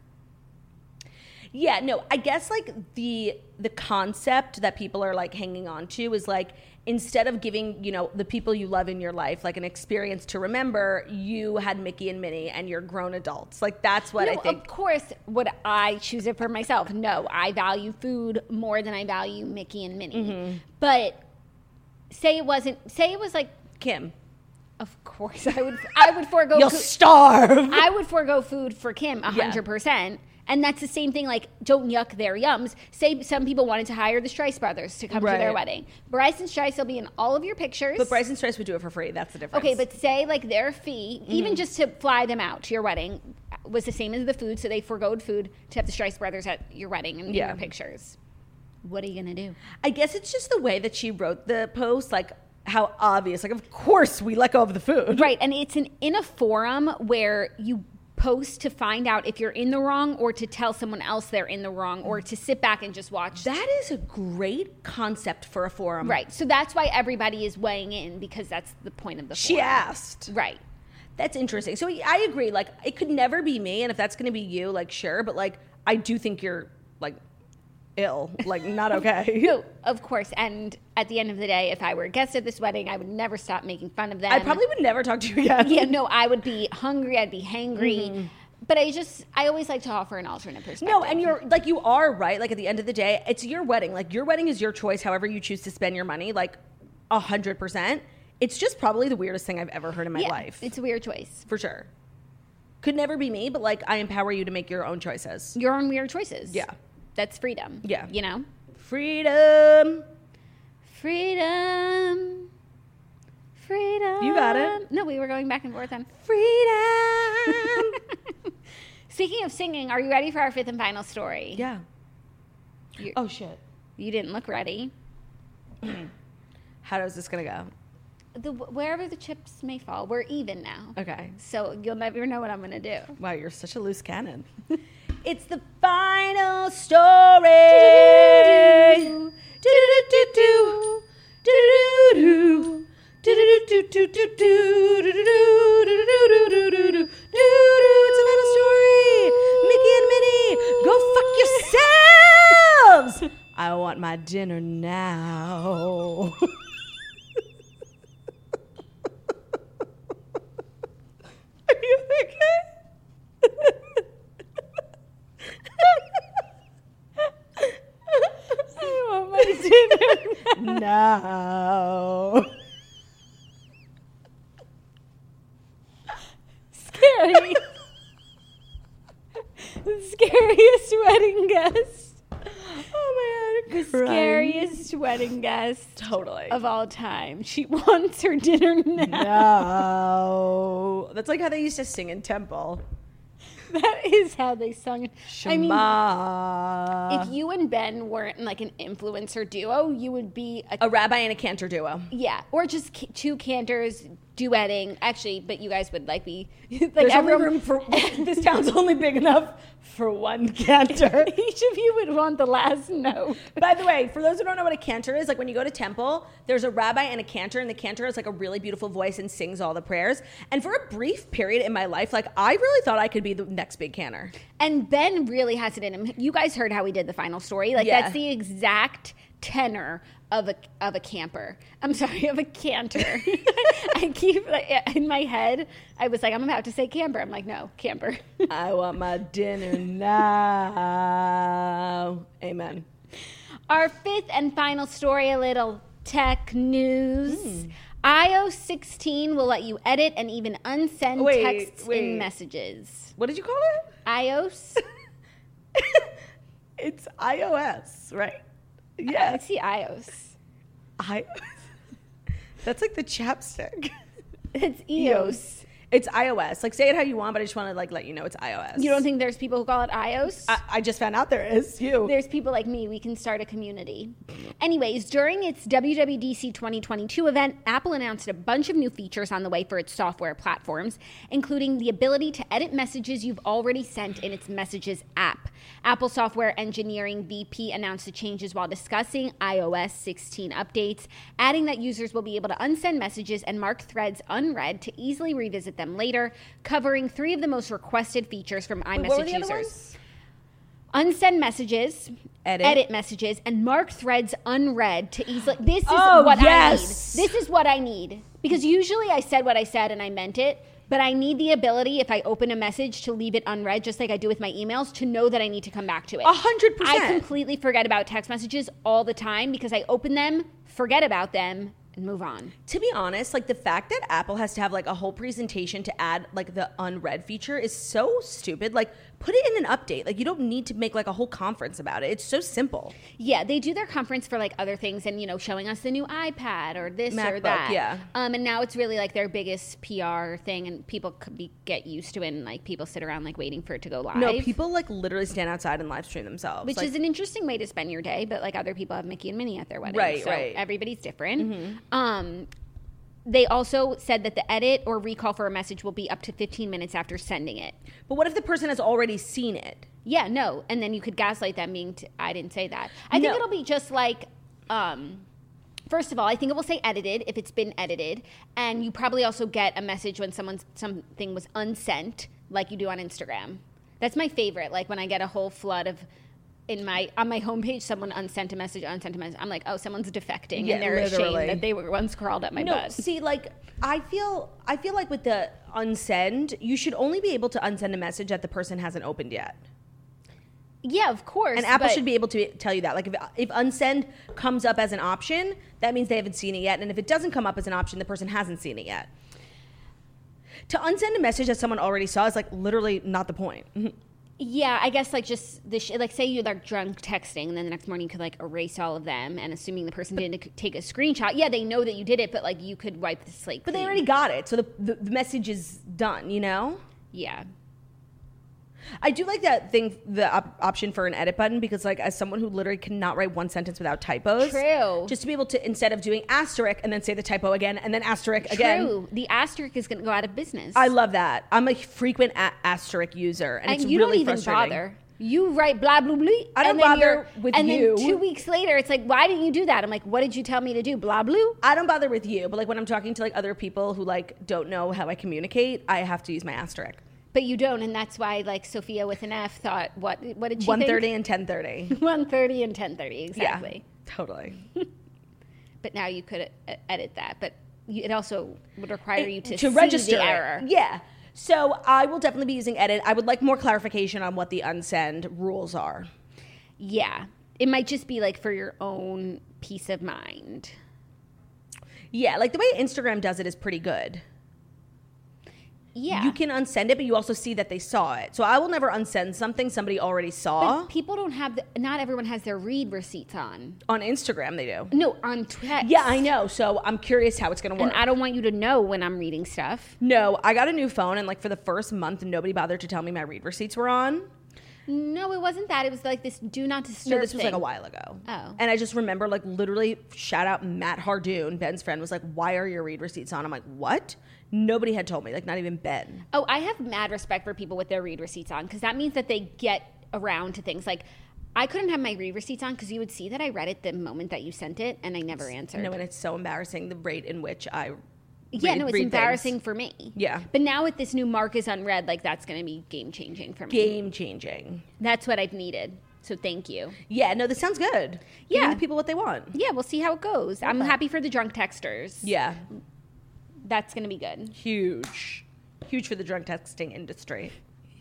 Yeah, no, I guess like the the concept that people are like hanging on to is like instead of giving, you know, the people you love in your life like an experience to remember, you had Mickey and Minnie and you're grown adults. Like that's what no, I think of course would i choose it for myself no i value food more than i value mickey and minnie Mm-hmm. but say it wasn't say it was like Kim, of course i would i would forego you'll food- starve. I would forego food for Kim Yeah. And that's the same thing, like, don't yuck their yums. Say some people wanted to hire the Strice brothers to come to their wedding. Bryce and Strice will be in all of your pictures. But Bryson Strice would do it for free. That's the difference. Okay, but say like their fee, Mm-hmm. even just to fly them out to your wedding, was the same as the food. So they forgoed food to have the Strice brothers at your wedding and Yeah. in your pictures. What are you gonna do? I guess it's just the way that she wrote the post, like how obvious. Like, of course we let go of the food. Right, and it's an in a forum where you post to find out if you're in the wrong or to tell someone else they're in the wrong or to sit back and just watch That is a great concept for a forum. right so that's why everybody is weighing in because that's the point of the forum. She forum. asked. right That's interesting. So I agree. Like, it could never be me, and if that's going to be you, like, sure. But like, I do think you're like ill, like not okay. no of course and at the end of the day if i were a guest at this wedding i would never stop making fun of them I probably would never talk to you again. yeah no i would be hungry i'd be hangry Mm-hmm. but i just i always like to offer an alternate perspective No, and you're like you are right. Like at the end of the day, it's your wedding. Like your wedding is your choice. However you choose to spend your money, like a hundred percent. It's just probably the weirdest thing I've ever heard in my yeah, life, it's a weird choice for sure. Could never be me, but like I empower you to make your own choices. your own weird choices Yeah. That's freedom Yeah. you know Freedom. Freedom. Freedom. You got it. No, we were going back and forth on. Freedom. Speaking of singing, are you ready for our fifth and final story? yeah. You, Oh shit. you didn't look ready. How is this gonna go? The, wherever the chips may fall, we're even now. Okay. So you'll never know what I'm going to do. Wow, you're such a loose cannon. it's the final story. It's the final story. Mickey and Minnie, go fuck yourselves. I want my dinner now. Are you okay? I want my now. Scary. the scariest wedding guest. Oh my god, The scariest wedding guest Totally. of all time. She wants her dinner now. no. That's like how they used to sing in temple. That is how they sung. I mean, if you and Ben weren't like an influencer duo, you would be a, a rabbi and a cantor duo. yeah, or just two cantors duetting. Actually, but you guys would like be like There's only room for this town's only big enough for one cantor. Each of you would want the last note. By the way, for those who don't know what a cantor is, like when you go to temple, there's a rabbi and a cantor, and the cantor has like a really beautiful voice and sings all the prayers. And for a brief period in my life, like I really thought I could be the next big cantor. And Ben really has it in him. You guys heard how he did the final story. Like Yeah. that's the exact tenor of a of a camper. I'm sorry, of a canter. I keep like, in my head. I was like, I'm about to say camper. I'm like, no, camper. I want my dinner now. Amen. Our fifth and final story, a little tech news. Hmm. iOS 16 will let you edit and even unsend Wait, texts wait. in messages. What did you call it? iOS? It's iOS, right? I Yes. see iOS. I. That's like the chapstick. It's EOS. It's iOS. Like say it how you want, but I just want to like let you know it's iOS. You don't think there's people who call it iOS? I, I just found out there is you. There's people like me. We can start a community. Anyways, during its WWDC 2022 event, Apple announced a bunch of new features on the way for its software platforms, including the ability to edit messages you've already sent in its Messages app. Apple Software Engineering VP announced the changes while discussing iOS 16 updates, adding that users will be able to unsend messages and mark threads unread to easily revisit them later, covering three of the most requested features from iMessage what were the users unsend messages, Edit. messages, and mark threads unread to easily. This is Oh, what yes. I need. This is what I need because usually I said what I said and I meant it. But I need the ability, if I open a message, to leave it unread, just like I do with my emails, to know that I need to come back to it. A hundred I completely forget about text messages all the time because I open them, forget about them, and move on. To be honest, like the fact that Apple has to have like a whole presentation to add like the unread feature is so stupid. Like put it in an update. Like you don't need to make like a whole conference about it. It's so simple. Yeah, they do their conference for like other things and you know showing us the new iPad or this or that. yeah. Um, and now it's really like their biggest PR thing, and people could be, get used to it, and like people sit around like waiting for it to go live. No, people like literally stand outside and live stream themselves. which Like, is an interesting way to spend your day, but like other people have Mickey and Minnie at their wedding, Right, so right. Mm-hmm. Everybody's different. Um, they also said that the edit or recall for a message will be up to 15 minutes after sending it. but what if the person has already seen it? Yeah, no, and then you could gaslight them being. T- I didn't say that. I think it'll be just like. Um, First of all, I think it will say edited if it's been edited, and you probably also get a message when someone's something was unsent, like you do on Instagram. That's my favorite. Like when I get a whole flood of in my on my homepage, someone unsent a message, unsent a message. I'm like, oh, someone's defecting, Yeah, and they're literally. ashamed that they were once crawled up my No, butt. see, like I feel, I feel like with the unsend, you should only be able to unsend a message that the person hasn't opened yet. Yeah, of course. And Apple should be able to tell you that. Like if if unsend comes up as an option, that means they haven't seen it yet. And if it doesn't come up as an option, the person hasn't seen it yet. To unsend a message that someone already saw is like literally not the point. Mm-hmm. Yeah, I guess like just the sh- like say you're like drunk texting, and then the next morning you could like erase all of them, and assuming the person didn't take a screenshot, yeah, they know that you did it, but like you could wipe the slate. But they already got it, so the, the the message is done. You know. yeah. I do like that thing, the op- option for an edit button, because like as someone who literally cannot write one sentence without typos, True. Just to be able to instead of doing asterisk and then say the typo again and then asterisk again. True. The asterisk is going to go out of business. I love that. I'm a frequent a- asterisk user, and, and it's you really don't even bother. You write blah blah blah. I don't and bother with and you. then two weeks later, it's like, why didn't you do that? I'm like, what did you tell me to do? Blah blah. I don't bother with you, but like when I'm talking to like other people who like don't know how I communicate, I have to use my asterisk. But you don't, and that's why like Sophia with an F thought, what what did she One think? thirty and ten thirty. One thirty and ten thirty exactly. Yeah, totally. But now you could uh, edit that, but you, it also would require you to, to register the error. Yeah. So I will definitely be using edit. I would like more clarification on what the unsend rules are. Yeah, it might just be like for your own peace of mind. Yeah, like the way Instagram does it is pretty good. Yeah, You can unsend it, but you also see that they saw it. So I will never unsend something somebody already saw. But people don't have. The, not everyone has their read receipts on. on Instagram, they do. No, on text. Yeah, I know. So I'm curious how it's going to work. And I don't want you to know when I'm reading stuff. no, I got a new phone, and like for the first month, nobody bothered to tell me my read receipts were on. No, it wasn't that. It was like this do not disturb. No, this was like a while ago. Oh. And I just remember, like, literally, shout out Matt Hardoon, Ben's friend, was like, Why are your read receipts on? I'm like, What? Nobody had told me, like, not even Ben. Oh, I have mad respect for people with their read receipts on because that means that they get around to things. Like, I couldn't have my read receipts on because you would see that I read it the moment that you sent it and I never answered. No, and it's so embarrassing the rate in which I. yeah, read- no, it's embarrassing things. for me. Yeah. But now with this new mark is unread, like that's going to be game changing for me. Game changing. That's what I've needed. So thank you. Yeah, no, this sounds good. Yeah. People what they want. Yeah, we'll see how it goes. I'm happy for the drunk texters. Yeah. That's going to be good. Huge. Huge for the drunk texting industry.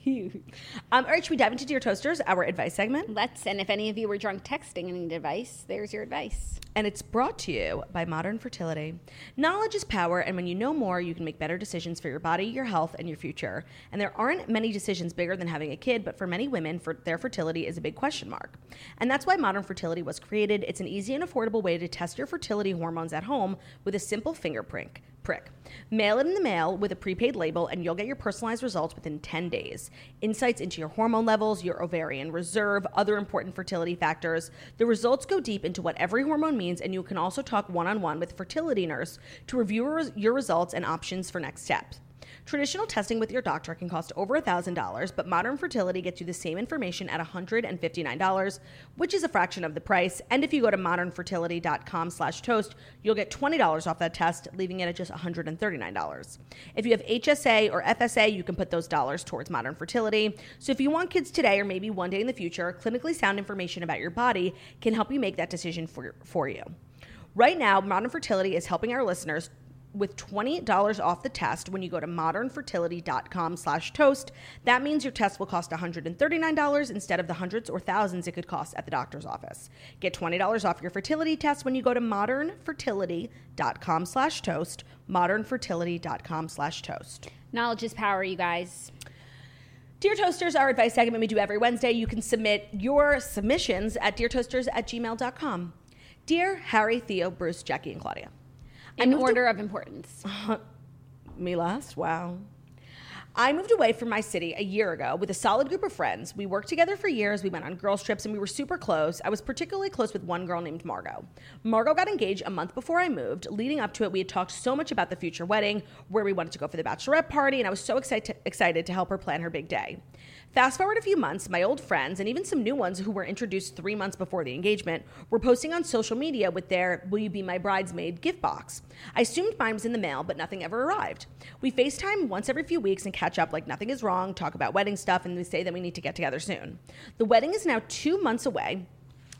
Huge. Um, all right, should we dive into Dear Toasters, our advice segment? Let's, and if any of you were drunk texting and need advice, there's your advice. And it's brought to you by Modern Fertility. Knowledge is power, and when you know more, you can make better decisions for your body, your health, and your future. And there aren't many decisions bigger than having a kid, but for many women, for their fertility is a big question mark. And that's why Modern Fertility was created. It's an easy and affordable way to test your fertility hormones at home with a simple finger prick. Prick. Mail it in the mail with a prepaid label, and you'll get your personalized results within 10 days. Insights into your hormone levels, your ovarian reserve, other important fertility factors. The results go deep into what every hormone means, and you can also talk one on one with a fertility nurse to review your results and options for next steps. Traditional testing with your doctor can cost over $1,000, but modern fertility gets you the same information at $159, which is a fraction of the price. And if you go to modernfertility.com slash toast, you'll get $20 off that test, leaving it at just $139. If you have HSA or FSA, you can put those dollars towards modern fertility. So if you want kids today or maybe one day in the future, clinically sound information about your body can help you make that decision for, for you. Right now, Modern Fertility is helping our listeners with $20 off the test when you go to modernfertility.com slash toast. That means your test will cost $139 instead of the hundreds or thousands it could cost at the doctor's office. Get $20 off your fertility test when you go to modernfertility.com slash toast, modernfertility.com slash toast. Knowledge is power, you guys. Dear Toasters, our advice segment we do every Wednesday. You can submit your submissions at deartoasters at gmail.com. Dear Harry, Theo, Bruce, Jackie, and Claudia. In order of importance. Me last? Wow. I moved away from my city a year ago with a solid group of friends. We worked together for years. We went on girls' trips and we were super close. I was particularly close with one girl named Margot. Margot got engaged a month before I moved. Leading up to it, we had talked so much about the future wedding, where we wanted to go for the bachelorette party, and I was so excited excited to help her plan her big day. Fast forward a few months, my old friends and even some new ones who were introduced three months before the engagement were posting on social media with their Will You Be My Bridesmaid gift box. I assumed mine was in the mail, but nothing ever arrived. We FaceTime once every few weeks and catch up like nothing is wrong, talk about wedding stuff, and we say that we need to get together soon. The wedding is now two months away.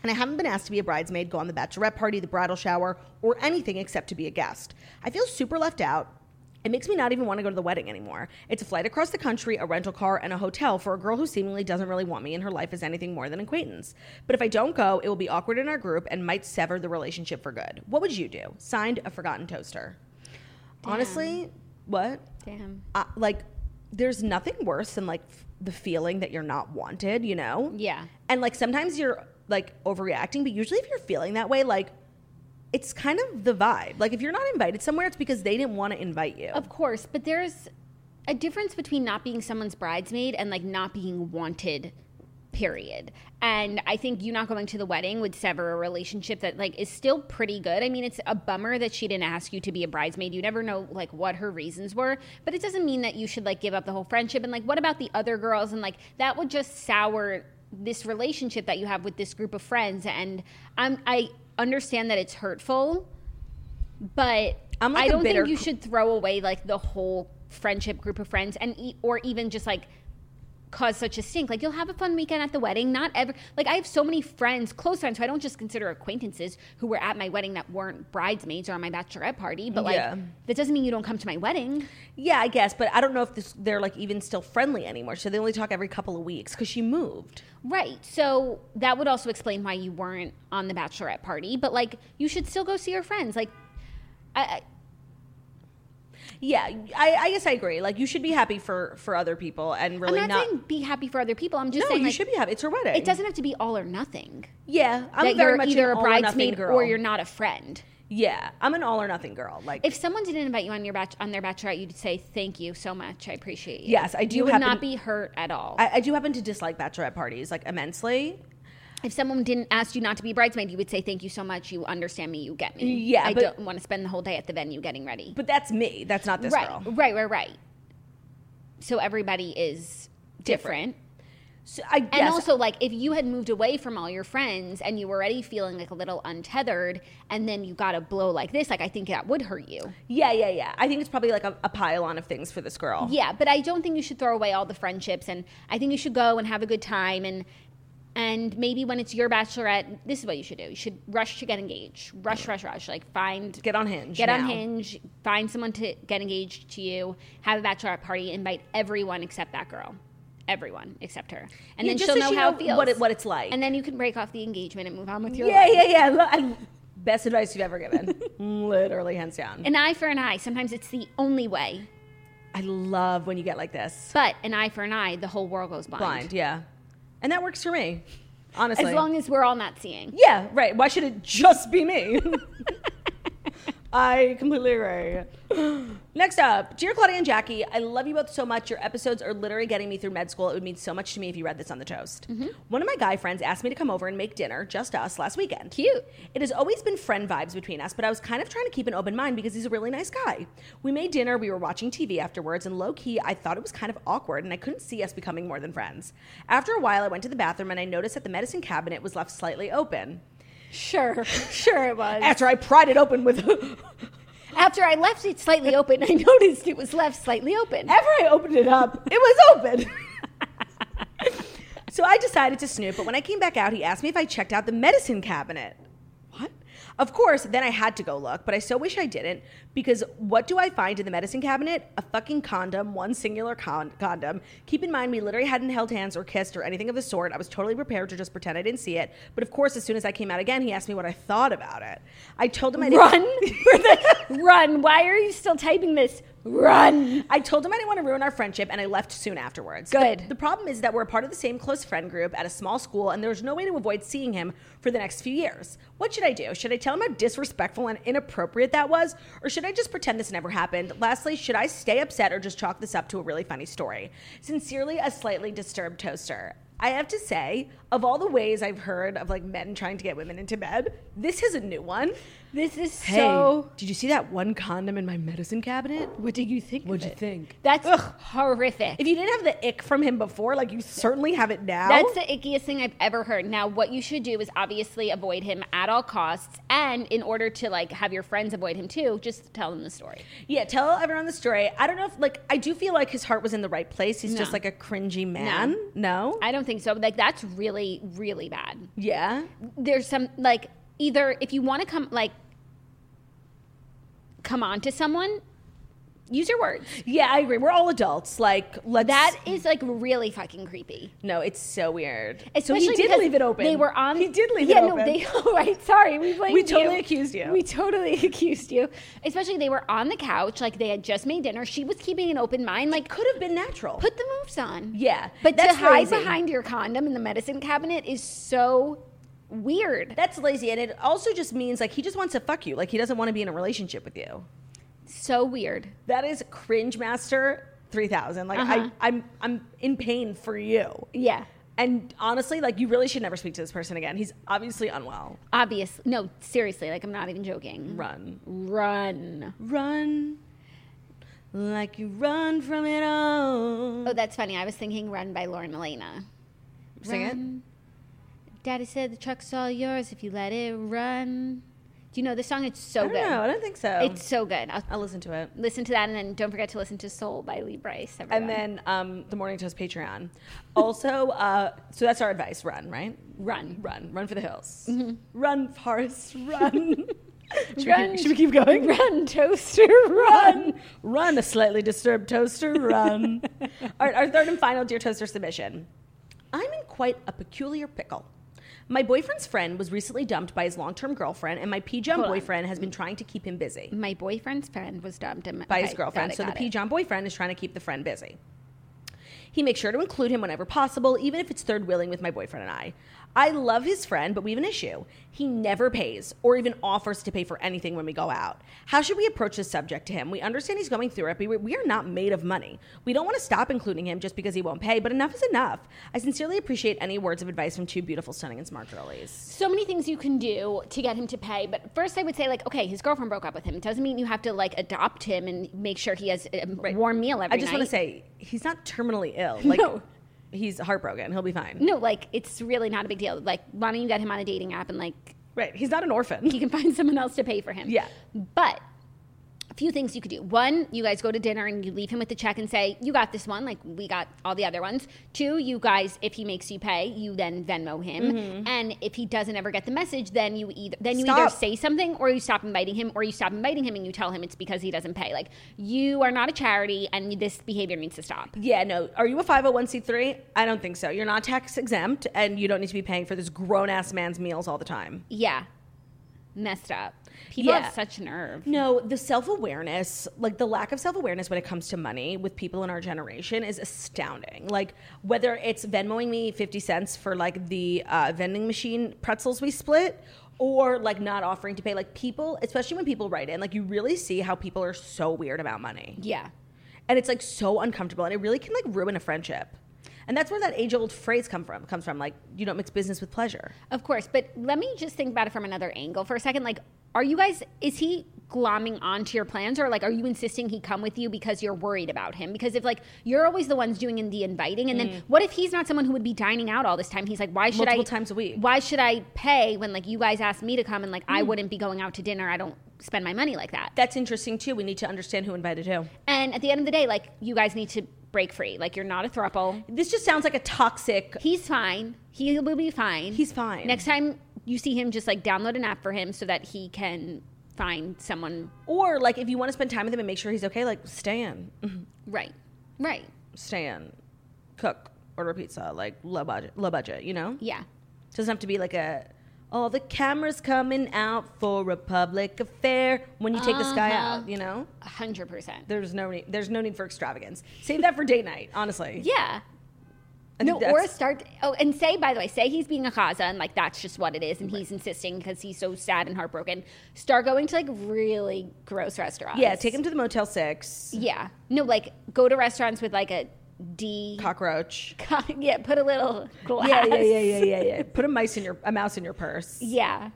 And I haven't been asked to be a bridesmaid, go on the bachelorette party, the bridal shower, or anything except to be a guest. I feel super left out it makes me not even want to go to the wedding anymore. It's a flight across the country, a rental car, and a hotel for a girl who seemingly doesn't really want me in her life as anything more than acquaintance. But if I don't go, it will be awkward in our group and might sever the relationship for good. What would you do? Signed, a forgotten toaster. Honestly, what? Damn. Uh, like, there's nothing worse than like f- the feeling that you're not wanted, you know? Yeah. And like sometimes you're like overreacting, but usually if you're feeling that way, like it's kind of the vibe. Like if you're not invited somewhere, it's because they didn't want to invite you. Of course, but there's a difference between not being someone's bridesmaid and like not being wanted period. And i think you not going to the wedding would sever a relationship that like is still pretty good. I mean it's a bummer that she didn't ask you to be a bridesmaid. You never know like what her reasons were but it doesn't mean that you should like give up the whole friendship. And like what about the other girls? And like that would just sour this relationship that you have with this group of friends. And i'm i understand that it's hurtful but I'm like I don't think you should throw away like the whole friendship group of friends and or even just like cause such a stink. Like you'll have a fun weekend at the wedding. Not ever like I have so many friends, close friends, who I don't just consider acquaintances who were at my wedding that weren't bridesmaids or on my bachelorette party. But like Yeah. that doesn't mean you don't come to my wedding. yeah, I guess, but I don't know if this, they're like even still friendly anymore. So they only talk every couple of weeks because she moved. Right. So that would also explain why you weren't on the bachelorette party. But like you should still go see your friends. Like I, I Yeah, I, I guess I agree. Like you should be happy for for other people and really I'm not, saying be happy for other people. I'm just no, saying you like, should be happy. It's her wedding. it doesn't have to be all or nothing. Yeah, I'm that very you're much either a all or bridesmaid or you're not a friend. Yeah, I'm an all or nothing girl. Like If someone didn't invite you on your on their bachelorette, you'd say thank you so much. I appreciate you. Yes, I do You would happen- not be hurt at all. I, I do happen to dislike bachelorette parties like immensely. If someone didn't ask you not to be a bridesmaid, you would say thank you so much. You understand me. You get me. Yeah, I but- don't want to spend the whole day at the venue getting ready. But that's me. That's not this right, girl. right, right, right. So everybody is different. So I And also, like, if you had moved away from all your friends and you were already feeling like a little untethered, and then you got a blow like this, like, I think that would hurt you. yeah, yeah, yeah. I think it's probably like a, a pile on of things for this girl. Yeah, but I don't think you should throw away all the friendships, and I think you should go and have a good time, and and maybe when it's your bachelorette, this is what you should do: you should rush to get engaged, rush, rush, rush, like find Get on Hinge. get on. Hinge, find someone to get engaged to you, have a bachelorette party, invite everyone except that girl. Everyone except her, and Yeah, then she'll so know she how know it feels, what it- what it's like. and then you can break off the engagement and move on with your Yeah, life. yeah, yeah. yeah. Best advice you've ever given. Literally, hands down. An eye for an eye. Sometimes it's the only way, I love when you get like this. but an eye for an eye, the whole world goes blind. Blind, yeah. And that works for me. Honestly. As long as we're all not seeing. Yeah, right. Why should it just be me? I completely agree. Next up, dear Claudia and Jackie, I love you both so much. Your episodes are literally getting me through med school. It would mean so much to me if you read this on the toast. Mm-hmm. One of my guy friends asked me to come over and make dinner, just us, last weekend. Cute. It has always been friend vibes between us, but I was kind of trying to keep an open mind because he's a really nice guy. We made dinner, we were watching TV afterwards, and low key, I thought it was kind of awkward and I couldn't see us becoming more than friends. After a while, I went to the bathroom and I noticed that the medicine cabinet was left slightly open. Sure, sure it was. After I pried it open with. After I left it slightly open, I noticed it was left slightly open. After I opened it up, it was open. so I decided to snoop, but when I came back out, he asked me if I checked out the medicine cabinet. What? Of course, then I had to go look, but I so wish I didn't because what do I find in the medicine cabinet? A fucking condom, one singular con- condom. Keep in mind, we literally hadn't held hands or kissed or anything of the sort. I was totally prepared to just pretend I didn't see it. But of course, as soon as I came out again, he asked me what I thought about it. I told him I didn't. Run, run. Why are you still typing this? Run. I told him I didn't want to ruin our friendship, and I left soon afterwards. Good. The, the problem is that we're a part of the same close friend group at a small school, and there's no way to avoid seeing him for the next few years. What should I do? Should I tell him how disrespectful and inappropriate that was, or should I just pretend this never happened? Lastly, should I stay upset or just chalk this up to a really funny story? Sincerely, a slightly disturbed toaster. I have to say, of all the ways I've heard of like men trying to get women into bed, this is a new one. This is Hey, so. did you see that one condom in my medicine cabinet? What did you think? What'd you it? think? That's horrific. If you didn't have the ick from him before, like you certainly have it now. That's the ickiest thing I've ever heard. Now, what you should do is obviously avoid him at all costs, and in order to like have your friends avoid him too, just tell them the story. yeah, tell everyone the story. I don't know if like I do feel like his heart was in the right place. He's just like a cringy man. No. I don't think so. Like that's really, really bad. yeah. There's some like either if you want to come like come on to someone, use your words. Yeah, I agree. We're all adults. Like let's That is like really fucking creepy. No, it's so weird. so Especially he did leave it open. They were on. He did leave yeah, it open. Yeah, no, they. Oh, right. Sorry, we blamed We totally you. accused you. We totally accused you. Especially they were on the couch, like they had just made dinner. She was keeping an open mind, like could have been natural. put the moves on. Yeah, but to hide lazy. behind your condom in the medicine cabinet is so weird. That's lazy, and it also just means like he just wants to fuck you. Like he doesn't want to be in a relationship with you. So weird. That is cringe master three thousand. Like Uh-huh. I, I'm, I'm in pain for you. Yeah. And honestly, like you really should never speak to this person again. He's obviously unwell. Obviously. No, seriously. Like I'm not even joking. Run, Run. run, like you run from it all. Oh, that's funny. I was thinking "Run" by Lauren Alaina. Sing it. Daddy said the truck's all yours if you let it run. Do you know this song? It's so I don't good. know. I don't think so. It's so good. I'll I'll listen to it. listen to that, and then don't forget to listen to "Soul" by Lee Brice. And then um, the Morning Toast Patreon. Also, uh, so that's our advice: run, right? run. Run, run for the hills. Run, Forrest, run. should, Run. We keep, should we keep going? Run, toaster, Run, run, a slightly disturbed toaster, run. All right, our third and final Dear Toaster submission. I'm in quite a peculiar pickle. My boyfriend's friend was recently dumped by his long term girlfriend, and my P John Hold on. boyfriend has been trying to keep him busy My boyfriend's friend was dumped and by his okay, girlfriend. it, so the P-John boyfriend is trying to keep the friend busy. He makes sure to include him whenever possible, even if it's third wheeling with my boyfriend and I. I love his friend, but we have an issue. He never pays or even offers to pay for anything when we go out. How should we approach this subject to him? We understand he's going through it, but we- are not made of money. We don't want to stop including him just because he won't pay, but enough is enough. I sincerely appreciate any words of advice from two beautiful, stunning, and smart girlies. so many things you can do to get him to pay. But first, I would say, like, okay, his girlfriend broke up with him. It doesn't mean you have to like adopt him and make sure he has a warm meal every night. I just night. want to say, he's not terminally ill. Like, No. He's heartbroken. He'll be fine. no, like it's really not a big deal. Like, why don't you get him on a dating app and like Right. He's not an orphan. he can find someone else to pay for him. Yeah. But a few things you could do. One, you guys go to dinner and you leave him with the check and say, "You got this one, like we got all the other ones." Two, you guys, if he makes you pay, you then Venmo him, mm-hmm. and if he doesn't ever get the message, then you either then you either say something or you stop inviting him, or you stop inviting him and you tell him it's because he doesn't pay. Like you are not a charity, and this behavior needs to stop. Yeah, no. Are you a 501c3? I don't think so. You're not tax exempt and you don't need to be paying for this grown ass man's meals all the time. Yeah, messed up. People Yeah. have such nerve. No, the self awareness, like the lack of self awareness when it comes to money with people in our generation is astounding. Like, whether it's Venmoing me 50 cents for like the uh, vending machine pretzels we split, or like not offering to pay, like people, especially when people write in, like you really see how people are so weird about money. Yeah. and it's like so uncomfortable and it really can like ruin a friendship and that's where that age old phrase come from comes from like you don't mix business with pleasure Of course, but let me just think about it from another angle for a second. Like, are you guys, is he glomming onto your plans or like, are you insisting he come with you because you're worried about him? Because if like, you're always the ones doing the inviting, and then mm. what if he's not someone who would be dining out all this time? He's like, why should I, Multiple times a week. why should I pay when like you guys asked me to come and like I mm. wouldn't be going out to dinner? I don't spend my money like that. that's interesting too we need to understand who invited who And at the end of the day, like, you guys need to break free. Like, you're not a throuple. this just sounds like a toxic He's fine. He will be fine. He's fine. Next time, you see him just like download an app for him so that he can find someone Or like if you want to spend time with him and make sure he's okay, like stay in, right. Right. stay in, cook, order pizza, like low budget, low budget. You know, Yeah. doesn't have to be like a. Oh, the camera's coming out for a public affair when you take this guy Uh-huh. out. You know, A hundred percent. there's no need. There's no need for extravagance. Save that for date night. Honestly. Yeah. I No, or that's- start. Oh, and say by the way, say he's being a Kaza and like that's just what it is, and he's insisting because he's so sad and heartbroken. Start going to like really gross restaurants. Yeah, take him to the Motel Six. Yeah, no, like go to restaurants with like a D. Cockroach. yeah, put a little glass. Yeah, yeah, yeah, yeah, yeah, yeah. Put a mice in your a mouse in your purse. Yeah,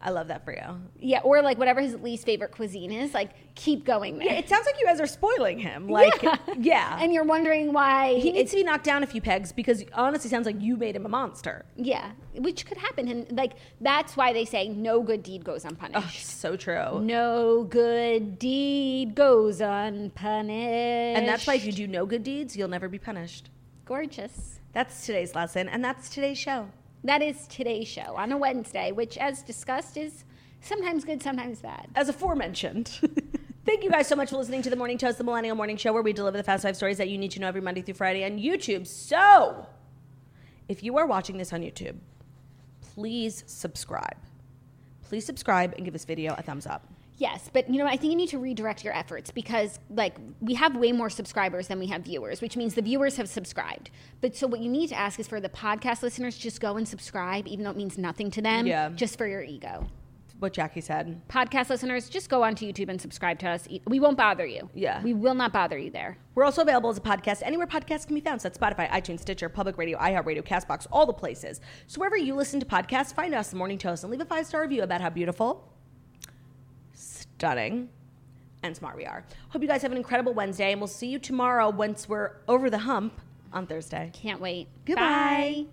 I love that for you. yeah, or like whatever his least favorite cuisine is, like keep going there. Yeah, it sounds like you guys are spoiling him. Like, yeah, and you're wondering why he needs to be knocked down a few pegs because honestly, sounds like you made him a monster. yeah, which could happen, and like that's why they say no good deed goes Oh, unpunished. so true. No good deed goes unpunished. And that's why if you do no good deeds, you'll never be punished. gorgeous. That's today's lesson, and that's today's show. That is today's show on a Wednesday, which, as discussed, is sometimes good, sometimes bad. As aforementioned. Thank you guys so much for listening to the Morning Toast, the Millennial Morning Show, where we deliver the fast five stories that you need to know every Monday through Friday on YouTube. So, if you are watching this on YouTube, please subscribe. Please subscribe and give this video a thumbs up. Yes, but you know, I think you need to redirect your efforts because, like, we have way more subscribers than we have viewers, which means the viewers have subscribed. But so, what you need to ask is for the podcast listeners just go and subscribe, even though it means nothing to them, Yeah. just for your ego. What Jackie said. Podcast listeners, just go onto YouTube and subscribe to us. We won't bother you. Yeah. we will not bother you there. We're also available as a podcast anywhere podcasts can be found. So that's Spotify, iTunes, Stitcher, Public Radio, iHeartRadio, Castbox, all the places. So wherever you listen to podcasts, find us, The Morning Toast, and leave a five star review about how beautiful, stunning, and smart we are. Hope you guys have an incredible Wednesday, and we'll see you tomorrow once we're over the hump on Thursday. Can't wait. Goodbye. Bye.